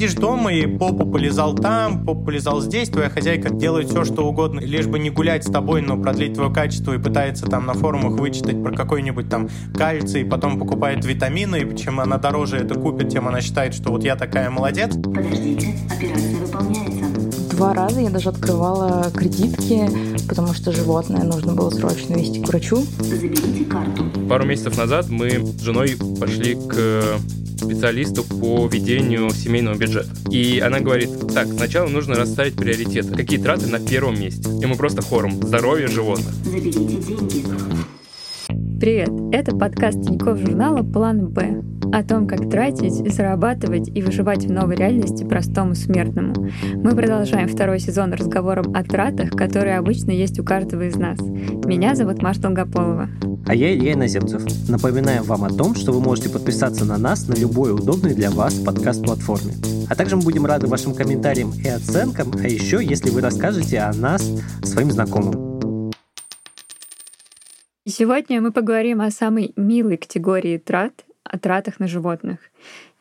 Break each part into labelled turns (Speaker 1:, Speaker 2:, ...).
Speaker 1: сидишь дома и попу полезал там, попу полезал здесь, твоя хозяйка делает все, что угодно, лишь бы не гулять с тобой, но продлить твое качество и пытается там на форумах вычитать про какой-нибудь там кальций, потом покупает витамины, и чем она дороже это купит, тем она считает, что вот я такая молодец.
Speaker 2: Подождите, операция выполняется.
Speaker 3: Два раза я даже открывала кредитки, потому что животное нужно было срочно вести к врачу.
Speaker 2: Заберите карту.
Speaker 4: Пару месяцев назад мы с женой пошли к специалисту по ведению семейного бюджета. И она говорит, так, сначала нужно расставить приоритеты. Какие траты на первом месте? И мы просто хором. Здоровье животных.
Speaker 2: Заберите деньги.
Speaker 5: Привет! Это подкаст Тинькофф журнала «План Б» о том, как тратить, зарабатывать и выживать в новой реальности простому смертному. Мы продолжаем второй сезон разговором о тратах, которые обычно есть у каждого из нас. Меня зовут Маша Долгополова.
Speaker 6: А я Илья Иноземцев. Напоминаем вам о том, что вы можете подписаться на нас на любой удобной для вас подкаст-платформе. А также мы будем рады вашим комментариям и оценкам, а еще, если вы расскажете о нас своим знакомым.
Speaker 5: Сегодня мы поговорим о самой милой категории трат, о тратах на животных.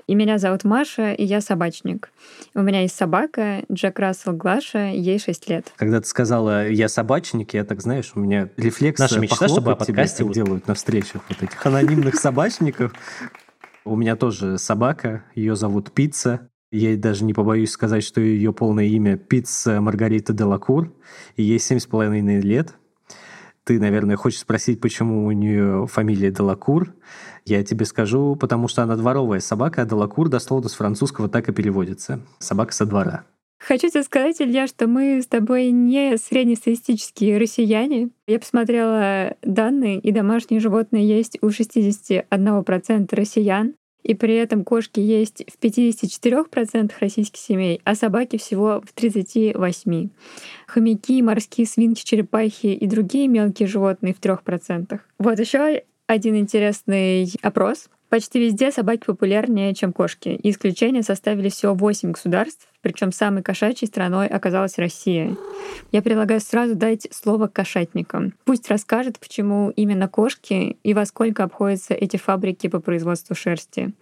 Speaker 5: И меня зовут Маша, и я собачник. У меня есть собака, Джек Рассел Глаша, ей 6 лет.
Speaker 6: Когда ты сказала «я собачник», я так, знаешь, у меня рефлекс
Speaker 7: Наша мечта, чтобы о подкасте вот-
Speaker 6: делают на встречах вот этих анонимных собачников. У меня тоже собака, ее зовут Пицца. Я даже не побоюсь сказать, что ее полное имя Пицца Маргарита Делакур, ей семь с половиной лет. Ты, наверное, хочешь спросить, почему у нее фамилия Делакур. Я тебе скажу, потому что она дворовая собака, а Делакур дословно с французского так и переводится. Собака со двора.
Speaker 5: Хочу тебе сказать, Илья, что мы с тобой не среднестатистические россияне. Я посмотрела данные, и домашние животные есть у 61% россиян. И при этом кошки есть в 54% российских семей, а собаки всего в 38%. Хомяки, морские свинки, черепахи и другие мелкие животные в 3%. Вот еще один интересный опрос. Почти везде собаки популярнее, чем кошки. И исключения составили всего 8 государств, причем самой кошачьей страной оказалась Россия. Я предлагаю сразу дать слово кошатникам. Пусть расскажет, почему именно кошки и во сколько обходятся эти фабрики по производству шерсти.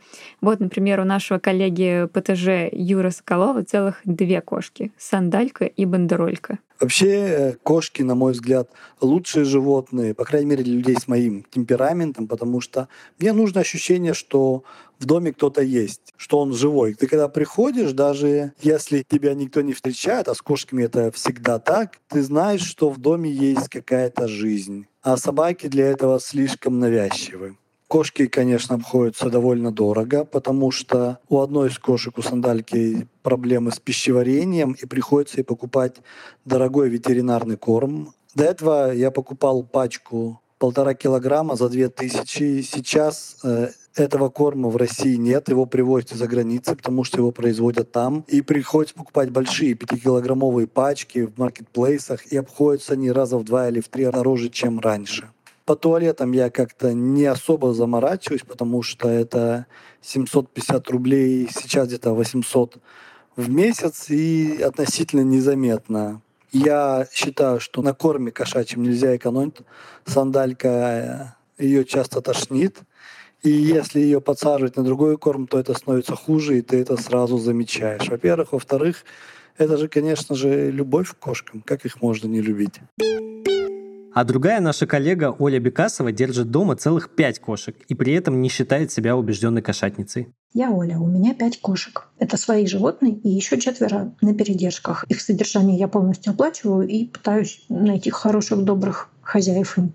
Speaker 5: Вот, например, у нашего коллеги ПТЖ Юра Соколова целых две кошки — сандалька и бандеролька.
Speaker 8: Вообще э, кошки, на мой взгляд, лучшие животные, по крайней мере, для людей с моим темпераментом, потому что мне нужно ощущение, что в доме кто-то есть, что он живой. Ты когда приходишь, даже если тебя никто не встречает, а с кошками это всегда так, ты знаешь, что в доме есть какая-то жизнь. А собаки для этого слишком навязчивы. Кошки, конечно, обходятся довольно дорого, потому что у одной из кошек, у сандальки, проблемы с пищеварением, и приходится ей покупать дорогой ветеринарный корм. До этого я покупал пачку полтора килограмма за две тысячи. Сейчас э, этого корма в России нет, его привозят из-за границы, потому что его производят там. И приходится покупать большие пятикилограммовые пачки в маркетплейсах, и обходятся они раза в два или в три дороже, чем раньше. По туалетам я как-то не особо заморачиваюсь, потому что это 750 рублей, сейчас где-то 800 в месяц и относительно незаметно. Я считаю, что на корме кошачьем нельзя экономить. Сандалька ее часто тошнит. И если ее подсаживать на другой корм, то это становится хуже, и ты это сразу замечаешь. Во-первых. Во-вторых, это же, конечно же, любовь к кошкам. Как их можно не любить?
Speaker 6: А другая наша коллега Оля Бекасова держит дома целых пять кошек и при этом не считает себя убежденной кошатницей.
Speaker 9: Я Оля, у меня пять кошек. Это свои животные и еще четверо на передержках. Их содержание я полностью оплачиваю и пытаюсь найти хороших, добрых хозяев им.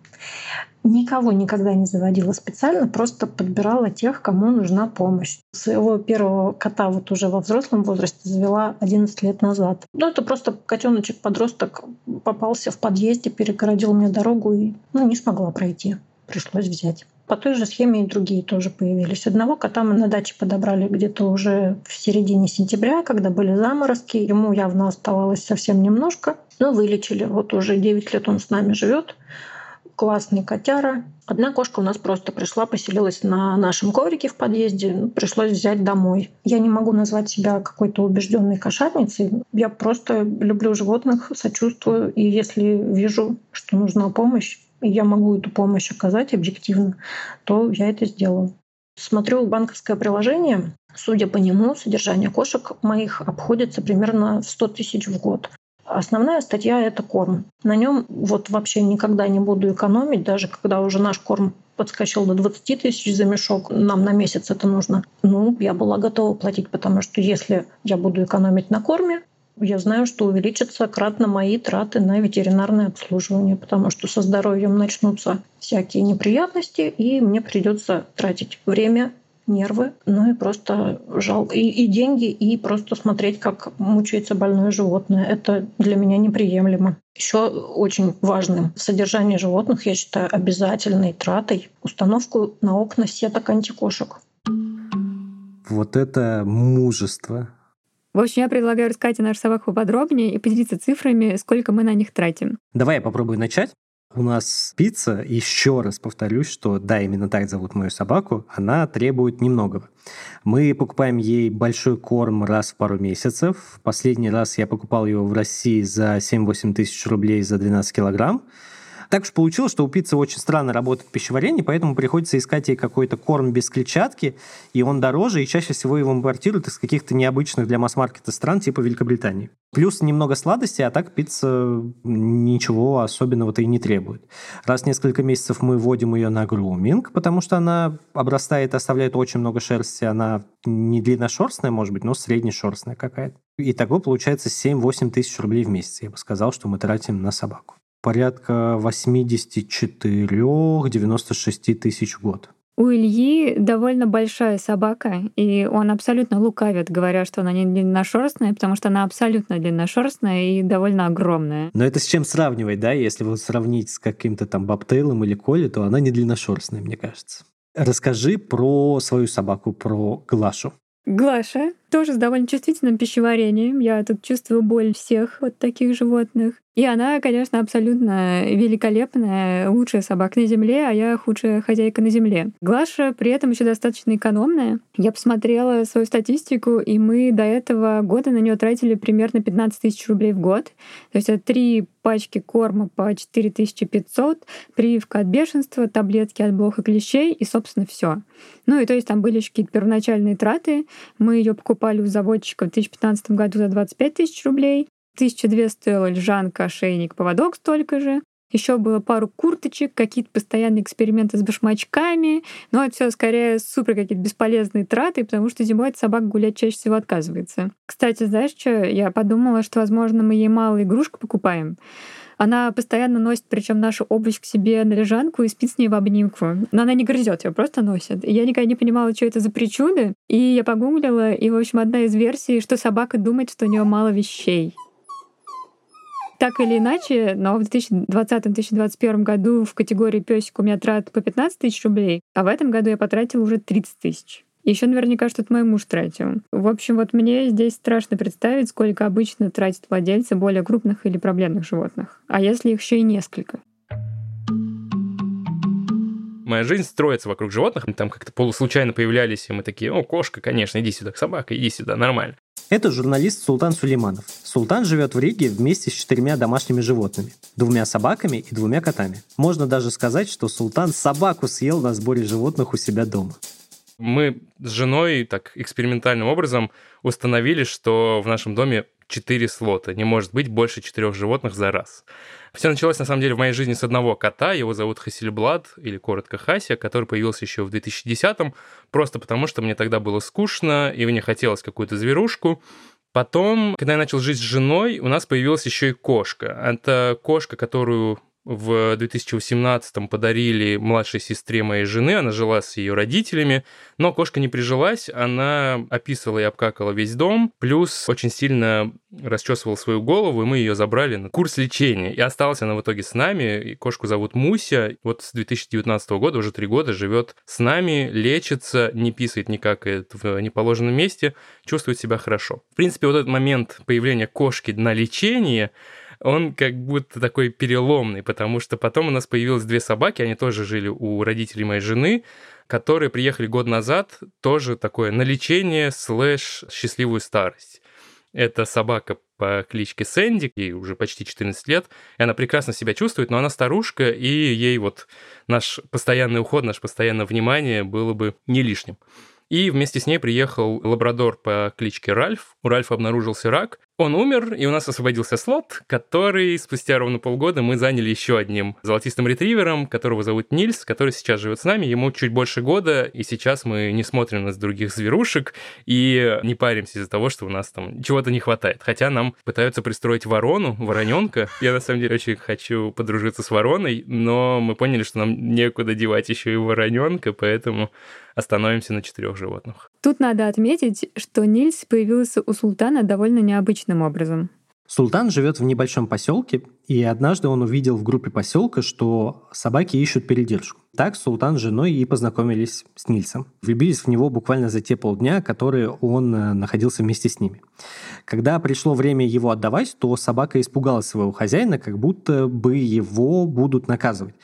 Speaker 9: Никого никогда не заводила специально, просто подбирала тех, кому нужна помощь. Своего первого кота вот уже во взрослом возрасте завела 11 лет назад. Ну, это просто котеночек-подросток попался в подъезде, перегородил мне дорогу и ну, не смогла пройти. Пришлось взять. По той же схеме и другие тоже появились. Одного кота мы на даче подобрали где-то уже в середине сентября, когда были заморозки. Ему явно оставалось совсем немножко, но вылечили. Вот уже 9 лет он с нами живет классный котяра. Одна кошка у нас просто пришла, поселилась на нашем коврике в подъезде, пришлось взять домой. Я не могу назвать себя какой-то убежденной кошатницей. Я просто люблю животных, сочувствую, и если вижу, что нужна помощь, я могу эту помощь оказать объективно, то я это сделаю. Смотрю банковское приложение, Судя по нему, содержание кошек моих обходится примерно в 100 тысяч в год. Основная статья — это корм. На нем вот вообще никогда не буду экономить, даже когда уже наш корм подскочил до 20 тысяч за мешок, нам на месяц это нужно. Ну, я была готова платить, потому что если я буду экономить на корме, я знаю, что увеличатся кратно мои траты на ветеринарное обслуживание, потому что со здоровьем начнутся всякие неприятности, и мне придется тратить время нервы, ну и просто жалко. И, и деньги, и просто смотреть, как мучается больное животное. Это для меня неприемлемо. Еще очень важным в содержании животных, я считаю, обязательной тратой установку на окна сеток антикошек.
Speaker 6: Вот это мужество.
Speaker 5: В общем, я предлагаю рассказать о наших собак поподробнее и поделиться цифрами, сколько мы на них тратим.
Speaker 6: Давай я попробую начать. У нас пицца, еще раз повторюсь, что да, именно так зовут мою собаку, она требует немногого. Мы покупаем ей большой корм раз в пару месяцев. Последний раз я покупал его в России за 7-8 тысяч рублей за 12 килограмм. Так уж получилось, что у пиццы очень странно работает пищеварение, поэтому приходится искать ей какой-то корм без клетчатки, и он дороже, и чаще всего его импортируют из каких-то необычных для масс-маркета стран, типа Великобритании. Плюс немного сладости, а так пицца ничего особенного-то и не требует. Раз в несколько месяцев мы вводим ее на груминг, потому что она обрастает, оставляет очень много шерсти. Она не длинношерстная, может быть, но среднешерстная какая-то. Итого получается 7-8 тысяч рублей в месяц. Я бы сказал, что мы тратим на собаку порядка 84-96 тысяч в год.
Speaker 5: У Ильи довольно большая собака, и он абсолютно лукавит, говоря, что она не длинношерстная, потому что она абсолютно длинношерстная и довольно огромная.
Speaker 6: Но это с чем сравнивать, да? Если вот сравнить с каким-то там бобтейлом или коли, то она не длинношерстная, мне кажется. Расскажи про свою собаку, про Глашу.
Speaker 5: Глаша тоже с довольно чувствительным пищеварением. Я тут чувствую боль всех вот таких животных. И она, конечно, абсолютно великолепная, лучшая собака на земле, а я худшая хозяйка на земле. Глаша при этом еще достаточно экономная. Я посмотрела свою статистику, и мы до этого года на нее тратили примерно 15 тысяч рублей в год. То есть это три пачки корма по 4500, прививка от бешенства, таблетки от блох и клещей, и, собственно, все. Ну и то есть там были еще какие-то первоначальные траты. Мы ее покупали у заводчика в 2015 году за 25 тысяч рублей. 1200 стоила лежанка, ошейник, поводок столько же. Еще было пару курточек, какие-то постоянные эксперименты с башмачками. Но это все скорее супер какие-то бесполезные траты, потому что зимой от собак гулять чаще всего отказывается. Кстати, знаешь что? Я подумала, что, возможно, мы ей мало игрушек покупаем. Она постоянно носит, причем нашу обувь к себе на лежанку и спит с ней в обнимку. Но она не грызет, ее просто носит. И я никогда не понимала, что это за причуды. И я погуглила, и, в общем, одна из версий, что собака думает, что у нее мало вещей. Так или иначе, но в 2020-2021 году в категории песик у меня трат по 15 тысяч рублей, а в этом году я потратила уже 30 тысяч. Еще наверняка что-то мой муж тратил. В общем, вот мне здесь страшно представить, сколько обычно тратят владельцы более крупных или проблемных животных. А если их еще и несколько?
Speaker 4: Моя жизнь строится вокруг животных. Там как-то полуслучайно появлялись, и мы такие, о, кошка, конечно, иди сюда, собака, иди сюда, нормально.
Speaker 6: Это журналист Султан Сулейманов. Султан живет в Риге вместе с четырьмя домашними животными. Двумя собаками и двумя котами. Можно даже сказать, что Султан собаку съел на сборе животных у себя дома.
Speaker 4: Мы с женой так экспериментальным образом установили, что в нашем доме четыре слота. Не может быть больше четырех животных за раз. Все началось, на самом деле, в моей жизни с одного кота. Его зовут Хасильблад, или коротко Хася, который появился еще в 2010-м, просто потому что мне тогда было скучно, и мне хотелось какую-то зверушку. Потом, когда я начал жить с женой, у нас появилась еще и кошка. Это кошка, которую в 2018-м подарили младшей сестре моей жены, она жила с ее родителями, но кошка не прижилась, она описывала и обкакала весь дом, плюс очень сильно расчесывала свою голову, и мы ее забрали на курс лечения. И осталась она в итоге с нами, и кошку зовут Муся, вот с 2019 года, уже три года живет с нами, лечится, не писает никак в неположенном месте, чувствует себя хорошо. В принципе, вот этот момент появления кошки на лечение – он как будто такой переломный, потому что потом у нас появилось две собаки, они тоже жили у родителей моей жены, которые приехали год назад, тоже такое на лечение слэш счастливую старость. Это собака по кличке Сэнди, ей уже почти 14 лет, и она прекрасно себя чувствует, но она старушка, и ей вот наш постоянный уход, наше постоянное внимание было бы не лишним. И вместе с ней приехал лабрадор по кличке Ральф. У Ральфа обнаружился рак, он умер, и у нас освободился слот, который спустя ровно полгода мы заняли еще одним золотистым ретривером, которого зовут Нильс, который сейчас живет с нами. Ему чуть больше года, и сейчас мы не смотрим на других зверушек и не паримся из-за того, что у нас там чего-то не хватает. Хотя нам пытаются пристроить ворону, вороненка. Я на самом деле очень хочу подружиться с вороной, но мы поняли, что нам некуда девать еще и вороненка, поэтому остановимся на четырех животных.
Speaker 5: Тут надо отметить, что Нильс появился у султана довольно необычным образом.
Speaker 6: Султан живет в небольшом поселке, и однажды он увидел в группе поселка, что собаки ищут передержку. Так Султан с женой и познакомились с Нильсом. Влюбились в него буквально за те полдня, которые он э, находился вместе с ними. Когда пришло время его отдавать, то собака испугалась своего хозяина, как будто бы его будут наказывать.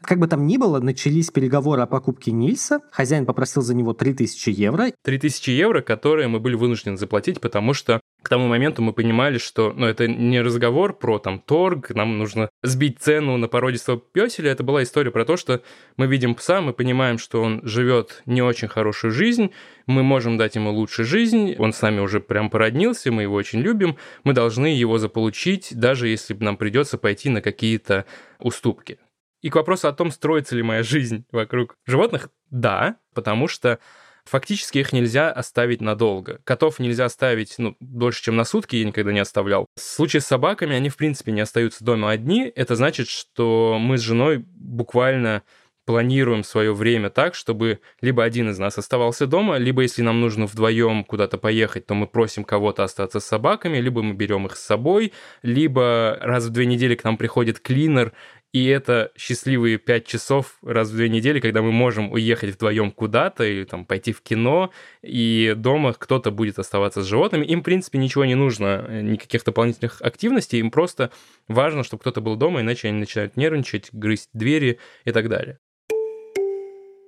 Speaker 6: Как бы там ни было, начались переговоры о покупке Нильса. Хозяин попросил за него 3000 евро.
Speaker 4: 3000 евро, которые мы были вынуждены заплатить, потому что к тому моменту мы понимали, что ну, это не разговор про там торг, нам нужно сбить цену на породистого песеля. Это была история про то, что мы видим пса, мы понимаем, что он живет не очень хорошую жизнь, мы можем дать ему лучшую жизнь, он с нами уже прям породнился, мы его очень любим, мы должны его заполучить, даже если нам придется пойти на какие-то уступки. И к вопросу о том, строится ли моя жизнь вокруг животных, да, потому что Фактически их нельзя оставить надолго. Котов нельзя оставить ну, дольше, чем на сутки, я никогда не оставлял. В случае с собаками они, в принципе, не остаются дома одни. Это значит, что мы с женой буквально планируем свое время так, чтобы либо один из нас оставался дома, либо если нам нужно вдвоем куда-то поехать, то мы просим кого-то остаться с собаками, либо мы берем их с собой, либо раз в две недели к нам приходит клинер и это счастливые пять часов раз в две недели, когда мы можем уехать вдвоем куда-то или там пойти в кино, и дома кто-то будет оставаться с животными. Им, в принципе, ничего не нужно, э, никаких дополнительных активностей, им просто важно, чтобы кто-то был дома, иначе они начинают нервничать, грызть двери и так далее.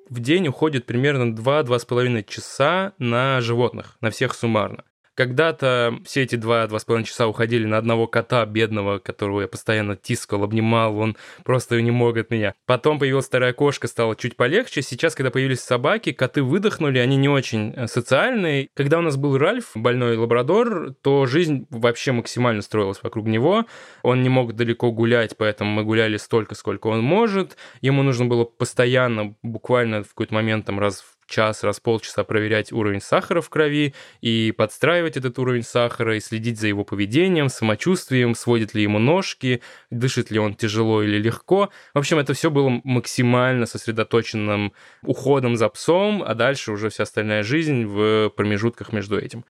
Speaker 4: В день уходит примерно 2-2,5 часа на животных, на всех суммарно. Когда-то все эти два-два с половиной часа уходили на одного кота бедного, которого я постоянно тискал, обнимал, он просто не мог от меня. Потом появилась вторая кошка, стало чуть полегче. Сейчас, когда появились собаки, коты выдохнули, они не очень э, социальные. Когда у нас был Ральф, больной лабрадор, то жизнь вообще максимально строилась вокруг него. Он не мог далеко гулять, поэтому мы гуляли столько, сколько он может. Ему нужно было постоянно, буквально в какой-то момент, там раз в час, раз полчаса проверять уровень сахара в крови и подстраивать этот уровень сахара и следить за его поведением, самочувствием, сводит ли ему ножки, дышит ли он тяжело или легко. В общем, это все было максимально сосредоточенным уходом за псом, а дальше уже вся остальная жизнь в промежутках между этим.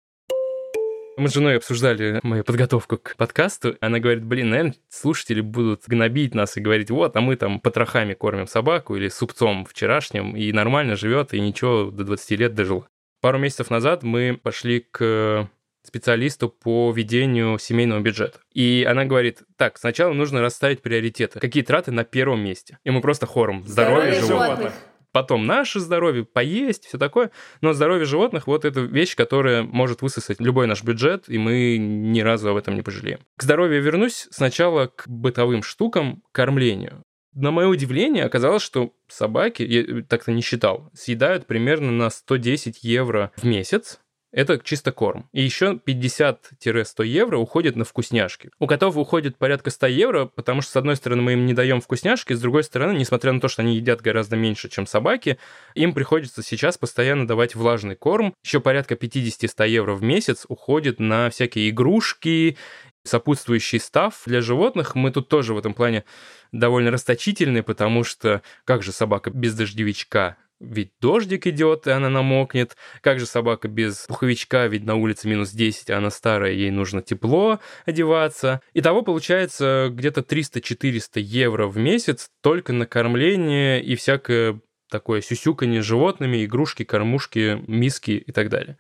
Speaker 4: Мы с женой обсуждали мою подготовку к подкасту. Она говорит, блин, наверное, слушатели будут гнобить нас и говорить, вот, а мы там потрохами кормим собаку или супцом вчерашним, и нормально живет, и ничего, до 20 лет дожил. Пару месяцев назад мы пошли к специалисту по ведению семейного бюджета. И она говорит, так, сначала нужно расставить приоритеты. Какие траты на первом месте? И мы просто хором. Здоровье, Здоровье животных. животных потом наше здоровье, поесть, все такое. Но здоровье животных вот это вещь, которая может высосать любой наш бюджет, и мы ни разу об этом не пожалеем. К здоровью вернусь сначала к бытовым штукам, кормлению. На мое удивление оказалось, что собаки, я так-то не считал, съедают примерно на 110 евро в месяц, это чисто корм. И еще 50-100 евро уходит на вкусняшки. У котов уходит порядка 100 евро, потому что, с одной стороны, мы им не даем вкусняшки, с другой стороны, несмотря на то, что они едят гораздо меньше, чем собаки, им приходится сейчас постоянно давать влажный корм. Еще порядка 50-100 евро в месяц уходит на всякие игрушки, сопутствующий став для животных. Мы тут тоже в этом плане довольно расточительны, потому что как же собака без дождевичка ведь дождик идет, и она намокнет. Как же собака без пуховичка, ведь на улице минус 10, а она старая, ей нужно тепло одеваться. Итого получается где-то 300-400 евро в месяц только на кормление и всякое такое сюсюканье животными, игрушки, кормушки, миски и так далее.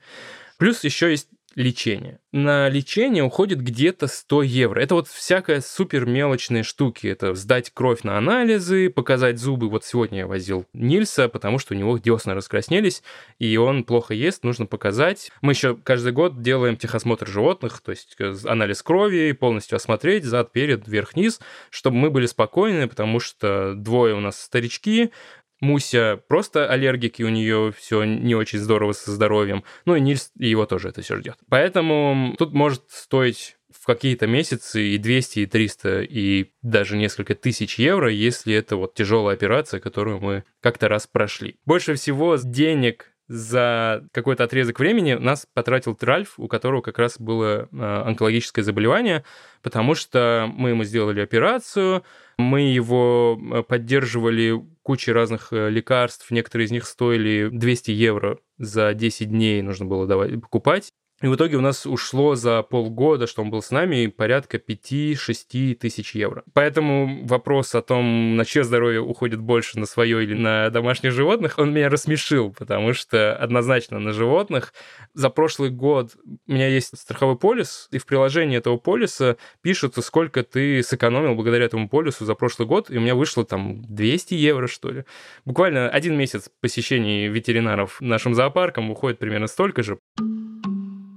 Speaker 4: Плюс еще есть лечение. На лечение уходит где-то 100 евро. Это вот всякая супер мелочные штуки. Это сдать кровь на анализы, показать зубы. Вот сегодня я возил Нильса, потому что у него десна раскраснелись, и он плохо ест, нужно показать. Мы еще каждый год делаем техосмотр животных, то есть э, анализ крови, полностью осмотреть зад, перед, вверх-вниз, чтобы мы были спокойны, потому что двое у нас старички, Муся просто аллергик, и у нее все не очень здорово со здоровьем. Ну и Нильс, и его тоже это все ждет. Поэтому тут может стоить в какие-то месяцы и 200, и 300, и даже несколько тысяч евро, если это вот тяжелая операция, которую мы как-то раз прошли. Больше всего денег за какой-то отрезок времени нас потратил Ральф, у которого как раз было э, онкологическое заболевание, потому что мы ему сделали операцию, мы его э, поддерживали кучей разных э, лекарств, некоторые из них стоили 200 евро за 10 дней нужно было давать, покупать. И в итоге у нас ушло за полгода, что он был с нами, порядка 5-6 тысяч евро. Поэтому вопрос о том, на чье здоровье уходит больше, на свое или на домашних животных, он меня рассмешил, потому что однозначно на животных. За прошлый год у меня есть страховой полис, и в приложении этого полиса пишут, сколько ты сэкономил благодаря этому полису за прошлый год, и у меня вышло там 200 евро, что ли. Буквально один месяц посещений ветеринаров нашим зоопарком уходит примерно столько же.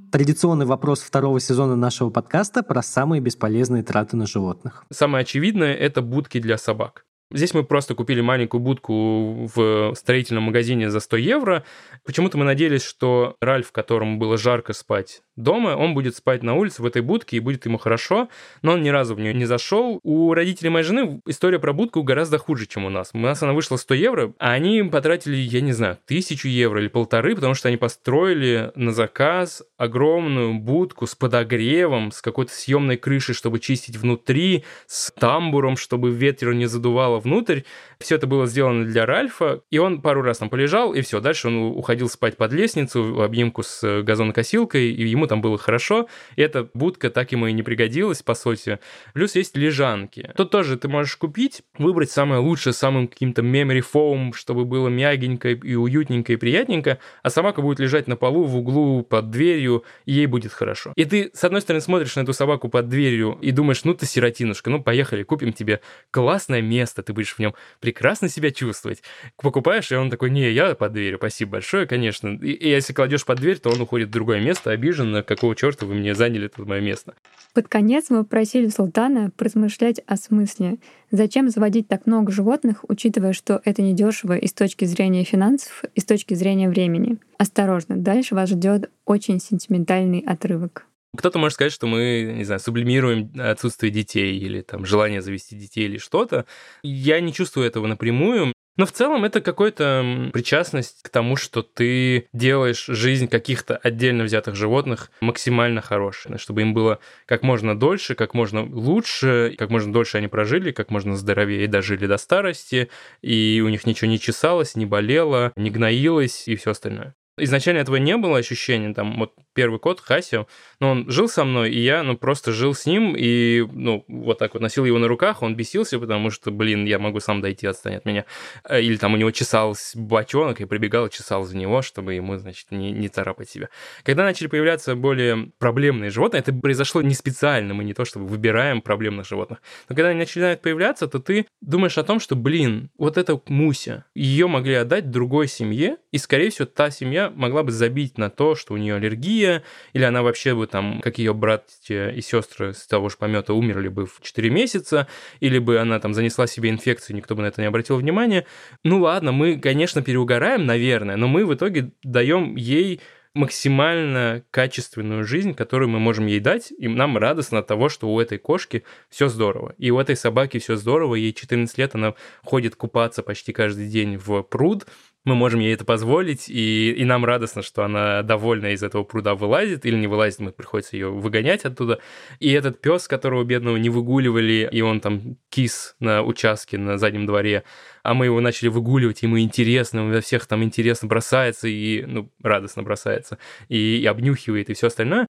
Speaker 6: Традиционный вопрос второго сезона нашего подкаста про самые бесполезные траты на животных.
Speaker 4: Самое очевидное – это будки для собак. Здесь мы просто купили маленькую будку в строительном магазине за 100 евро. Почему-то мы надеялись, что Ральф, которому было жарко спать дома, он будет спать на улице в этой будке и будет ему хорошо, но он ни разу в нее не зашел. У родителей моей жены история про будку гораздо хуже, чем у нас. У нас она вышла 100 евро, а они потратили, я не знаю, тысячу евро или полторы, потому что они построили на заказ огромную будку с подогревом, с какой-то съемной крышей, чтобы чистить внутри, с тамбуром, чтобы ветер не задувало внутрь. Все это было сделано для Ральфа, и он пару раз там полежал, и все. Дальше он уходил спать под лестницу в обнимку с газонокосилкой, и ему там было хорошо. И эта будка так ему и не пригодилась, по сути. Плюс есть лежанки. Тут тоже ты можешь купить, выбрать самое лучшее, самым каким-то memory foam, чтобы было мягенько и уютненько и приятненько, а собака будет лежать на полу в углу под дверью, и ей будет хорошо. И ты, с одной стороны, смотришь на эту собаку под дверью и думаешь, ну ты сиротинушка, ну поехали, купим тебе классное место, ты будешь в нем прекрасно себя чувствовать. Покупаешь, и он такой, не, я под дверью, спасибо большое, конечно. И, и если кладешь под дверь, то он уходит в другое место, обижен, на какого черта вы мне заняли это мое место.
Speaker 5: Под конец мы попросили Султана поразмышлять о смысле. Зачем заводить так много животных, учитывая, что это недешево и с точки зрения финансов, и с точки зрения времени? Осторожно, дальше вас ждет очень сентиментальный отрывок.
Speaker 4: Кто-то может сказать, что мы, не знаю, сублимируем отсутствие детей или там желание завести детей или что-то. Я не чувствую этого напрямую. Но в целом это какая-то причастность к тому, что ты делаешь жизнь каких-то отдельно взятых животных максимально хорошей, чтобы им было как можно дольше, как можно лучше, как можно дольше они прожили, как можно здоровее дожили до старости, и у них ничего не чесалось, не болело, не гноилось и все остальное. Изначально этого не было ощущения, там, вот первый кот, Хасио, но он жил со мной, и я, ну, просто жил с ним, и, ну, вот так вот носил его на руках, он бесился, потому что, блин, я могу сам дойти, отстань от меня. Э, или там у него чесался бочонок, и прибегал чесал за него, чтобы ему, значит, не, не царапать себя. Когда начали появляться более проблемные животные, это произошло не специально, мы не то чтобы выбираем проблемных животных, но когда они начинают появляться, то ты думаешь о том, что, блин, вот эта Муся, ее могли отдать другой семье, и, скорее всего, та семья могла бы забить на то, что у нее аллергия, или она вообще бы там, как ее братья и сестры с того же помета умерли бы в 4 месяца, или бы она там занесла себе инфекцию, никто бы на это не обратил внимания. Ну ладно, мы, конечно, переугораем, наверное, но мы в итоге даем ей максимально качественную жизнь, которую мы можем ей дать, и нам радостно от того, что у этой кошки все здорово. И у этой собаки все здорово, ей 14 лет, она ходит купаться почти каждый день в пруд, мы можем ей это позволить, и, и нам радостно, что она довольна из этого пруда вылазит, или не вылазит, мы приходится ее выгонять оттуда. И этот пес, которого бедного не выгуливали, и он там кис на участке на заднем дворе, а мы его начали выгуливать, ему интересно, он во всех там интересно бросается, и, ну, радостно бросается, и, и обнюхивает, и все остальное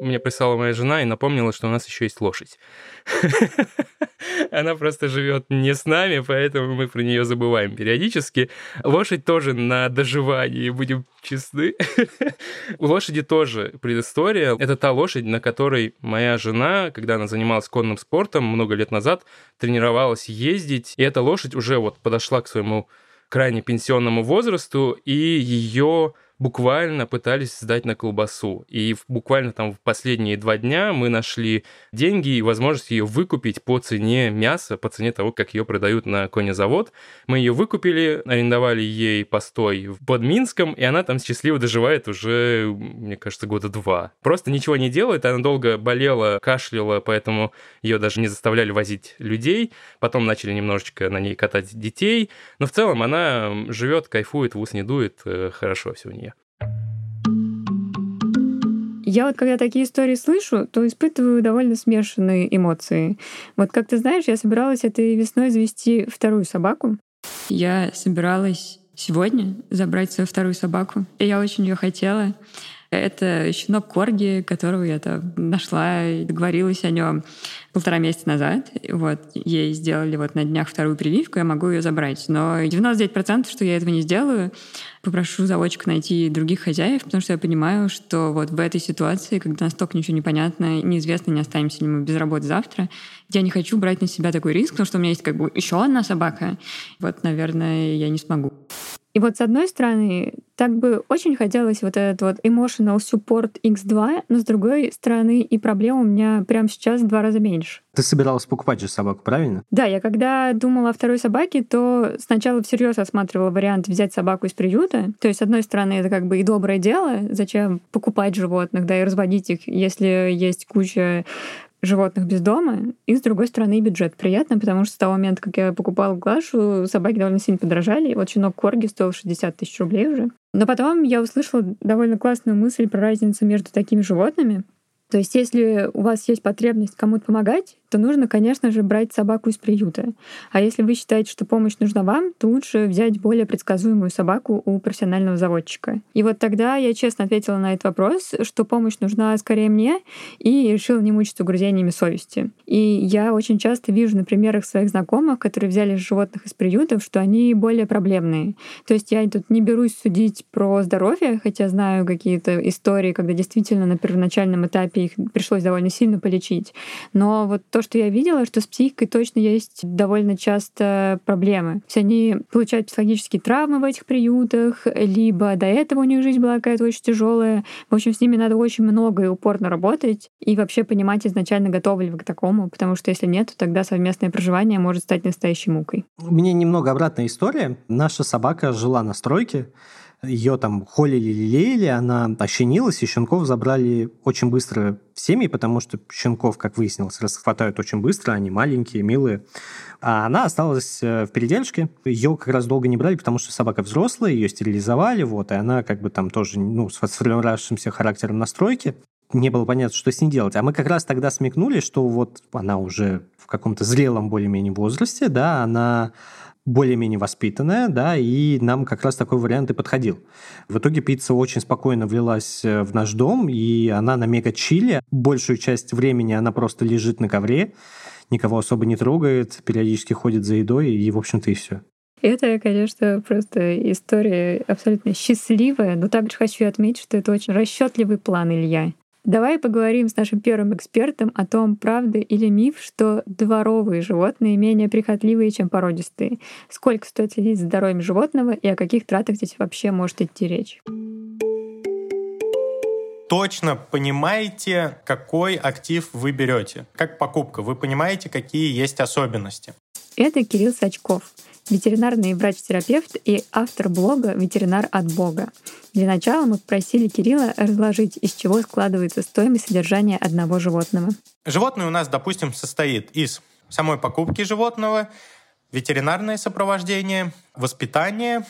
Speaker 4: мне прислала моя жена и напомнила, что у нас еще есть лошадь. Она просто живет не с нами, поэтому мы про нее забываем периодически. Лошадь тоже на доживании, будем честны. У лошади тоже предыстория. Это та лошадь, на которой моя жена, когда она занималась конным спортом много лет назад, тренировалась ездить. И эта лошадь уже вот подошла к своему крайне пенсионному возрасту, и ее буквально пытались сдать на колбасу. И буквально там в последние два дня мы нашли деньги и возможность ее выкупить по цене мяса, по цене того, как ее продают на конезавод. Мы ее выкупили, арендовали ей постой под Минском, и она там счастливо доживает уже, мне кажется, года два. Просто ничего не делает, она долго болела, кашляла, поэтому ее даже не заставляли возить людей. Потом начали немножечко на ней катать детей. Но в целом она живет, кайфует, в ус не дует, э, хорошо все у нее.
Speaker 5: Я вот когда такие истории слышу, то испытываю довольно смешанные эмоции. Вот как ты знаешь, я собиралась этой весной завести вторую собаку. Я собиралась сегодня забрать свою вторую собаку. И я очень ее хотела. Это щенок Корги, которого я там нашла и договорилась о нем полтора месяца назад. Вот, ей сделали вот на днях вторую прививку, я могу ее забрать. Но 99% что я этого не сделаю, попрошу заводчика найти других хозяев, потому что я понимаю, что вот в этой ситуации, когда настолько ничего не понятно, неизвестно, не останемся ли мы без работы завтра, я не хочу брать на себя такой риск, потому что у меня есть как бы еще одна собака. Вот, наверное, я не смогу. И вот с одной стороны, так бы очень хотелось вот этот вот emotional support X2, но с другой стороны и проблем у меня прямо сейчас в два раза меньше.
Speaker 6: Ты собиралась покупать же собаку, правильно?
Speaker 5: Да, я когда думала о второй собаке, то сначала всерьез осматривала вариант взять собаку из приюта. То есть, с одной стороны, это как бы и доброе дело, зачем покупать животных, да, и разводить их, если есть куча животных без дома, и, с другой стороны, бюджет приятно, потому что с того момента, как я покупала Глашу, собаки довольно сильно подорожали. Вот щенок Корги стоил 60 тысяч рублей уже. Но потом я услышала довольно классную мысль про разницу между такими животными. То есть, если у вас есть потребность кому-то помогать, то нужно, конечно же, брать собаку из приюта. А если вы считаете, что помощь нужна вам, то лучше взять более предсказуемую собаку у профессионального заводчика. И вот тогда я честно ответила на этот вопрос, что помощь нужна скорее мне, и решила не мучиться угрызениями совести. И я очень часто вижу на примерах своих знакомых, которые взяли животных из приютов, что они более проблемные. То есть я тут не берусь судить про здоровье, хотя знаю какие-то истории, когда действительно на первоначальном этапе их пришлось довольно сильно полечить. Но вот то, то, что я видела, что с психикой точно есть довольно часто проблемы. То есть они получают психологические травмы в этих приютах, либо до этого у них жизнь была какая-то очень тяжелая. В общем, с ними надо очень много и упорно работать, и вообще понимать изначально, готовы ли вы к такому, потому что если нет, то тогда совместное проживание может стать настоящей мукой.
Speaker 6: У меня немного обратная история. Наша собака жила на стройке, ее там холили, лелеяли, она ощенилась, и щенков забрали очень быстро в семьи, потому что щенков, как выяснилось, расхватают очень быстро, они маленькие, милые. А она осталась э, в передержке. Ее как раз долго не брали, потому что собака взрослая, ее стерилизовали, вот, и она как бы там тоже, ну, с сформировавшимся характером настройки не было понятно, что с ней делать. А мы как раз тогда смекнули, что вот она уже в каком-то зрелом более-менее возрасте, да, она более-менее воспитанная, да, и нам как раз такой вариант и подходил. В итоге пицца очень спокойно влилась э, в наш дом, и она на мега-чиле. Большую часть времени она просто лежит на ковре, никого особо не трогает, периодически ходит за едой, и, в общем-то, и все.
Speaker 5: Это, конечно, просто история абсолютно счастливая, но также хочу отметить, что это очень расчетливый план Илья. Давай поговорим с нашим первым экспертом о том, правда или миф, что дворовые животные менее прихотливые, чем породистые. Сколько стоит следить за здоровьем животного и о каких тратах здесь вообще может идти речь?
Speaker 1: точно понимаете, какой актив вы берете. Как покупка, вы понимаете, какие есть особенности.
Speaker 5: Это Кирилл Сачков, ветеринарный врач-терапевт и автор блога «Ветеринар от Бога». Для начала мы попросили Кирилла разложить, из чего складывается стоимость содержания одного животного.
Speaker 1: Животное у нас, допустим, состоит из самой покупки животного, ветеринарное сопровождение, воспитание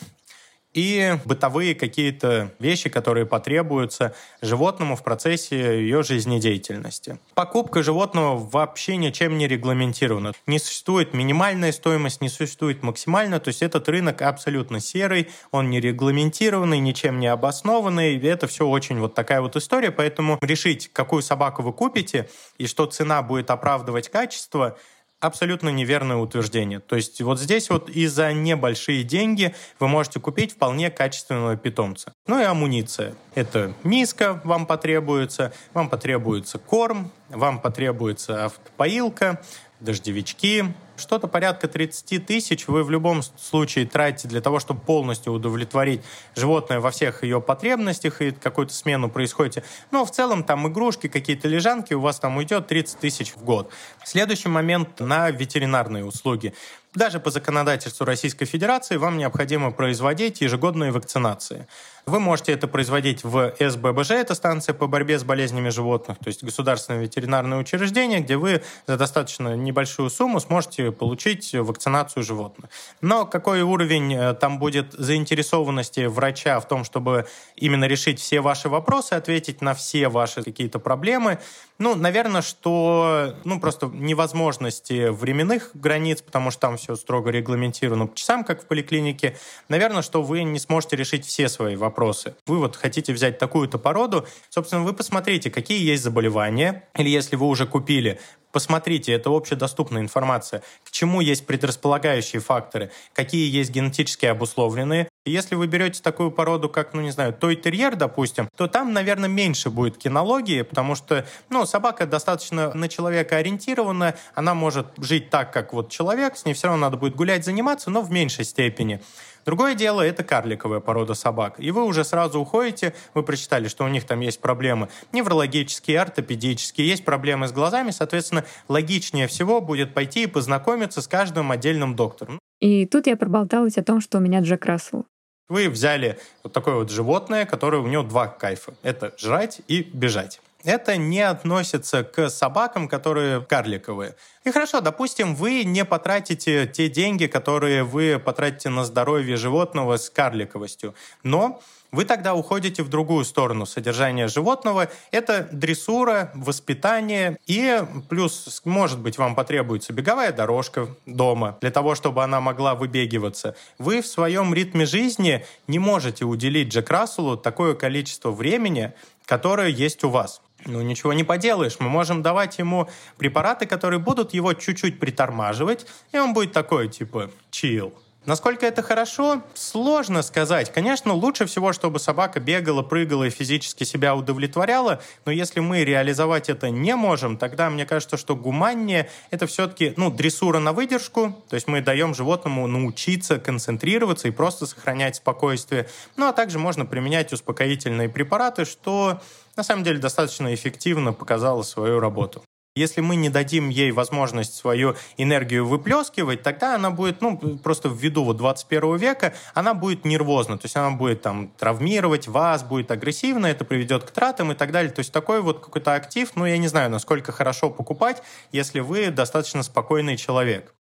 Speaker 1: и бытовые какие-то вещи, которые потребуются животному в процессе ее жизнедеятельности. Покупка животного вообще ничем не регламентирована. Не существует минимальная стоимость, не существует максимальная, то есть этот рынок абсолютно серый, он не регламентированный, ничем не обоснованный, и это все очень вот такая вот история, поэтому решить, какую собаку вы купите и что цена будет оправдывать качество, абсолютно неверное утверждение. То есть вот здесь вот и за небольшие деньги вы можете купить вполне качественного питомца. Ну и амуниция. Это миска вам потребуется, вам потребуется корм, вам потребуется автопоилка, дождевички, Что-то порядка 30 тысяч вы в любом случае тратите для того, чтобы полностью удовлетворить животное во всех ее потребностях и какую-то смену происходите. Но в целом там игрушки, какие-то лежанки, у вас там уйдет 30 тысяч в год. Следующий момент на ветеринарные услуги. Даже по законодательству Российской Федерации вам необходимо производить ежегодные вакцинации. Вы можете это производить в СББЖ, это станция по борьбе с болезнями животных, то есть государственное ветеринарное учреждение, где вы за достаточно небольшую сумму сможете получить вакцинацию животных. Но какой уровень э, там будет заинтересованности врача в том, чтобы именно решить все ваши вопросы, ответить на все ваши какие-то проблемы, ну, наверное, что ну, просто невозможности временных границ, потому что там все строго регламентировано по часам, как в поликлинике. Наверное, что вы не сможете решить все свои вопросы. Вы вот хотите взять такую-то породу, собственно, вы посмотрите, какие есть заболевания, или если вы уже купили, Посмотрите, это общедоступная информация. К чему есть предрасполагающие факторы, какие есть генетически обусловленные. Если вы берете такую породу, как, ну не знаю, той терьер, допустим, то там, наверное, меньше будет кинологии, потому что, ну, собака достаточно на человека ориентирована, она может жить так, как вот человек, с ней все равно надо будет гулять, заниматься, но в меньшей степени. Другое дело – это карликовая порода собак. И вы уже сразу уходите, вы прочитали, что у них там есть проблемы неврологические, ортопедические, есть проблемы с глазами, соответственно, логичнее всего будет пойти и познакомиться с каждым отдельным доктором.
Speaker 5: И тут я проболталась о том, что у меня Джек Рассел.
Speaker 1: Вы взяли вот такое вот животное, которое у него два кайфа. Это жрать и бежать это не относится к собакам, которые карликовые. И хорошо, допустим, вы не потратите те деньги, которые вы потратите на здоровье животного с карликовостью, но вы тогда уходите в другую сторону содержания животного. Это дрессура, воспитание и плюс, может быть, вам потребуется беговая дорожка дома для того, чтобы она могла выбегиваться. Вы в своем ритме жизни не можете уделить Джек Расселу такое количество времени, которое есть у вас. Ну, ничего не поделаешь. Мы можем давать ему препараты, которые будут его чуть-чуть притормаживать, и он будет такой, типа, чил. Насколько это хорошо, сложно сказать. Конечно, лучше всего, чтобы собака бегала, прыгала и физически себя удовлетворяла, но если мы реализовать это не можем, тогда мне кажется, что гуманнее это все-таки ну, дрессура на выдержку, то есть мы даем животному научиться концентрироваться и просто сохранять спокойствие. Ну а также можно применять успокоительные препараты, что на самом деле достаточно эффективно показала свою работу. Если мы не дадим ей возможность свою энергию выплескивать, тогда она будет, ну, просто ввиду вот 21 века, она будет нервозна, то есть она будет там травмировать вас, будет агрессивна, это приведет к тратам и так далее. То есть такой вот какой-то актив, ну, я не знаю, насколько хорошо покупать, если вы достаточно спокойный человек.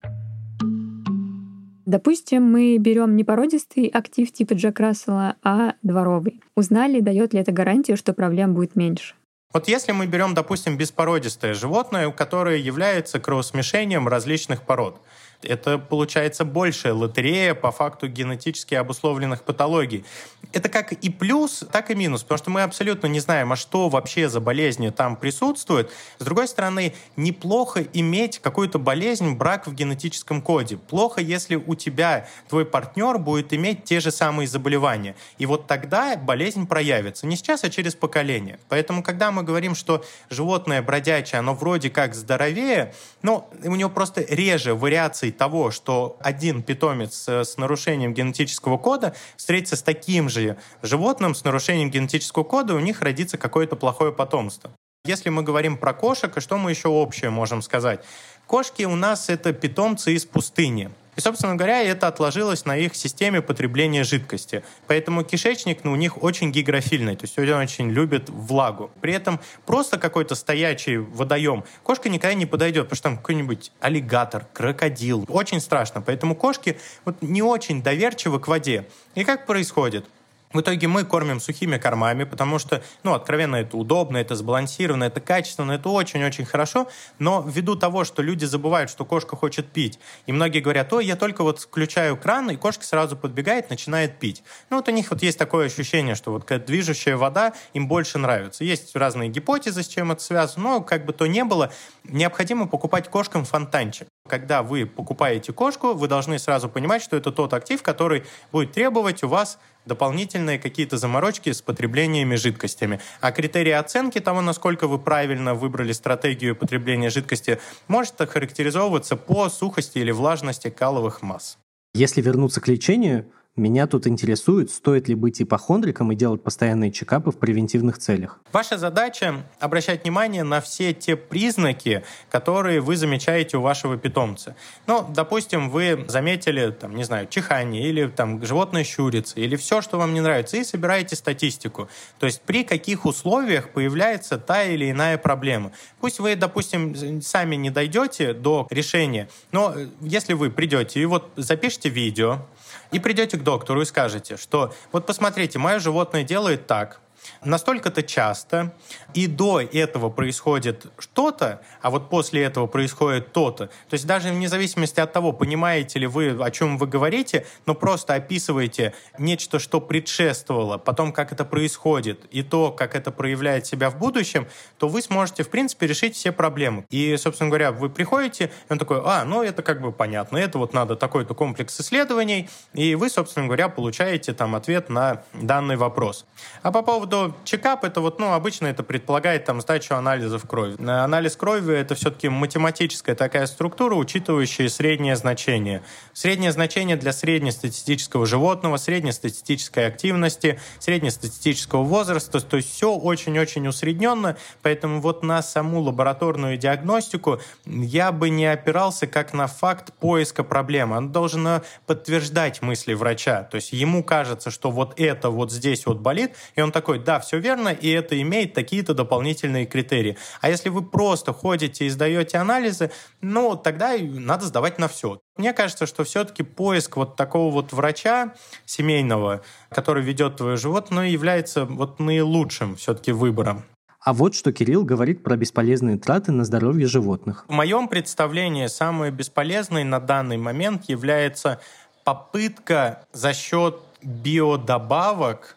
Speaker 5: Допустим, мы берем не породистый актив типа Джек Рассела, а дворовый. Узнали, дает ли это гарантию, что проблем будет меньше.
Speaker 1: Вот если мы берем, допустим, беспородистое животное, которое является кровосмешением различных пород, это получается большая лотерея по факту генетически обусловленных патологий. Это как и плюс, так и минус, потому что мы абсолютно не знаем, а что вообще за болезни там присутствуют. С другой стороны, неплохо иметь какую-то болезнь, брак в генетическом коде. Плохо, если у тебя твой партнер будет иметь те же самые заболевания. И вот тогда болезнь проявится. Не сейчас, а через поколение. Поэтому, когда мы говорим, что животное бродячее, оно вроде как здоровее, но у него просто реже вариаций версий того, что один питомец с нарушением генетического кода встретится с таким же животным с нарушением генетического кода, у них родится какое-то плохое потомство. Если мы говорим про кошек, и что мы еще общее можем сказать? Кошки у нас это питомцы из пустыни. И, собственно говоря, это отложилось на их системе потребления жидкости. Поэтому кишечник ну, у них очень гигрофильный, то есть они очень любят влагу. При этом просто какой-то стоячий водоем кошка никогда не подойдет, потому что там какой-нибудь аллигатор, крокодил. Очень страшно. Поэтому кошки вот, не очень доверчивы к воде. И как происходит? В итоге мы кормим сухими кормами, потому что, ну, откровенно, это удобно, это сбалансировано, это качественно, это очень-очень хорошо, но ввиду того, что люди забывают, что кошка хочет пить, и многие говорят, ой, я только вот включаю кран, и кошка сразу подбегает, начинает пить. Ну, вот у них вот есть такое ощущение, что вот какая движущая вода им больше нравится. Есть разные гипотезы, с чем это связано, но как бы то ни было, необходимо покупать кошкам фонтанчик. Когда вы покупаете кошку, вы должны сразу понимать, что это тот актив, который будет требовать у вас дополнительные какие-то заморочки с потреблениями жидкостями. А критерии оценки того, насколько вы правильно выбрали стратегию потребления жидкости, может характеризовываться по сухости или влажности каловых масс.
Speaker 6: Если вернуться к лечению, меня тут интересует, стоит ли быть ипохондриком и делать постоянные чекапы в превентивных целях.
Speaker 1: Ваша задача — обращать внимание на все те признаки, которые вы замечаете у вашего питомца. Ну, допустим, вы заметили, там, не знаю, чихание или там животное щурится, или все, что вам не нравится, и собираете статистику. То есть при каких условиях появляется та или иная проблема. Пусть вы, допустим, сами не дойдете до решения, но если вы придете и вот запишите видео, и придете к доктору и скажете, что вот посмотрите, мое животное делает так, настолько-то часто, и до этого происходит что-то, а вот после этого происходит то-то. То есть даже вне зависимости от того, понимаете ли вы, о чем вы говорите, но просто описываете нечто, что предшествовало, потом как это происходит, и то, как это проявляет себя в будущем, то вы сможете, в принципе, решить все проблемы. И, собственно говоря, вы приходите, и он такой, а, ну это как бы понятно, это вот надо такой-то комплекс исследований, и вы, собственно говоря, получаете там ответ на данный вопрос. А по поводу чекап, это вот, ну, обычно это предполагает там сдачу анализов крови. Анализ крови это все-таки математическая такая структура, учитывающая среднее значение. Среднее значение для среднестатистического животного, среднестатистической активности, среднестатистического возраста, то есть все очень-очень усредненно, поэтому вот на саму лабораторную диагностику я бы не опирался как на факт поиска проблемы. Он должен подтверждать мысли врача. То есть ему кажется, что вот это вот здесь вот болит, и он такой, да, все верно, и это имеет такие-то дополнительные критерии. А если вы просто ходите и сдаете анализы, ну, тогда надо сдавать на все. Мне кажется, что все-таки поиск вот такого вот врача семейного, который ведет твое животное, является вот наилучшим все-таки выбором.
Speaker 6: А вот что Кирилл говорит про бесполезные траты на здоровье животных.
Speaker 1: В моем представлении самое бесполезное на данный момент является попытка за счет биодобавок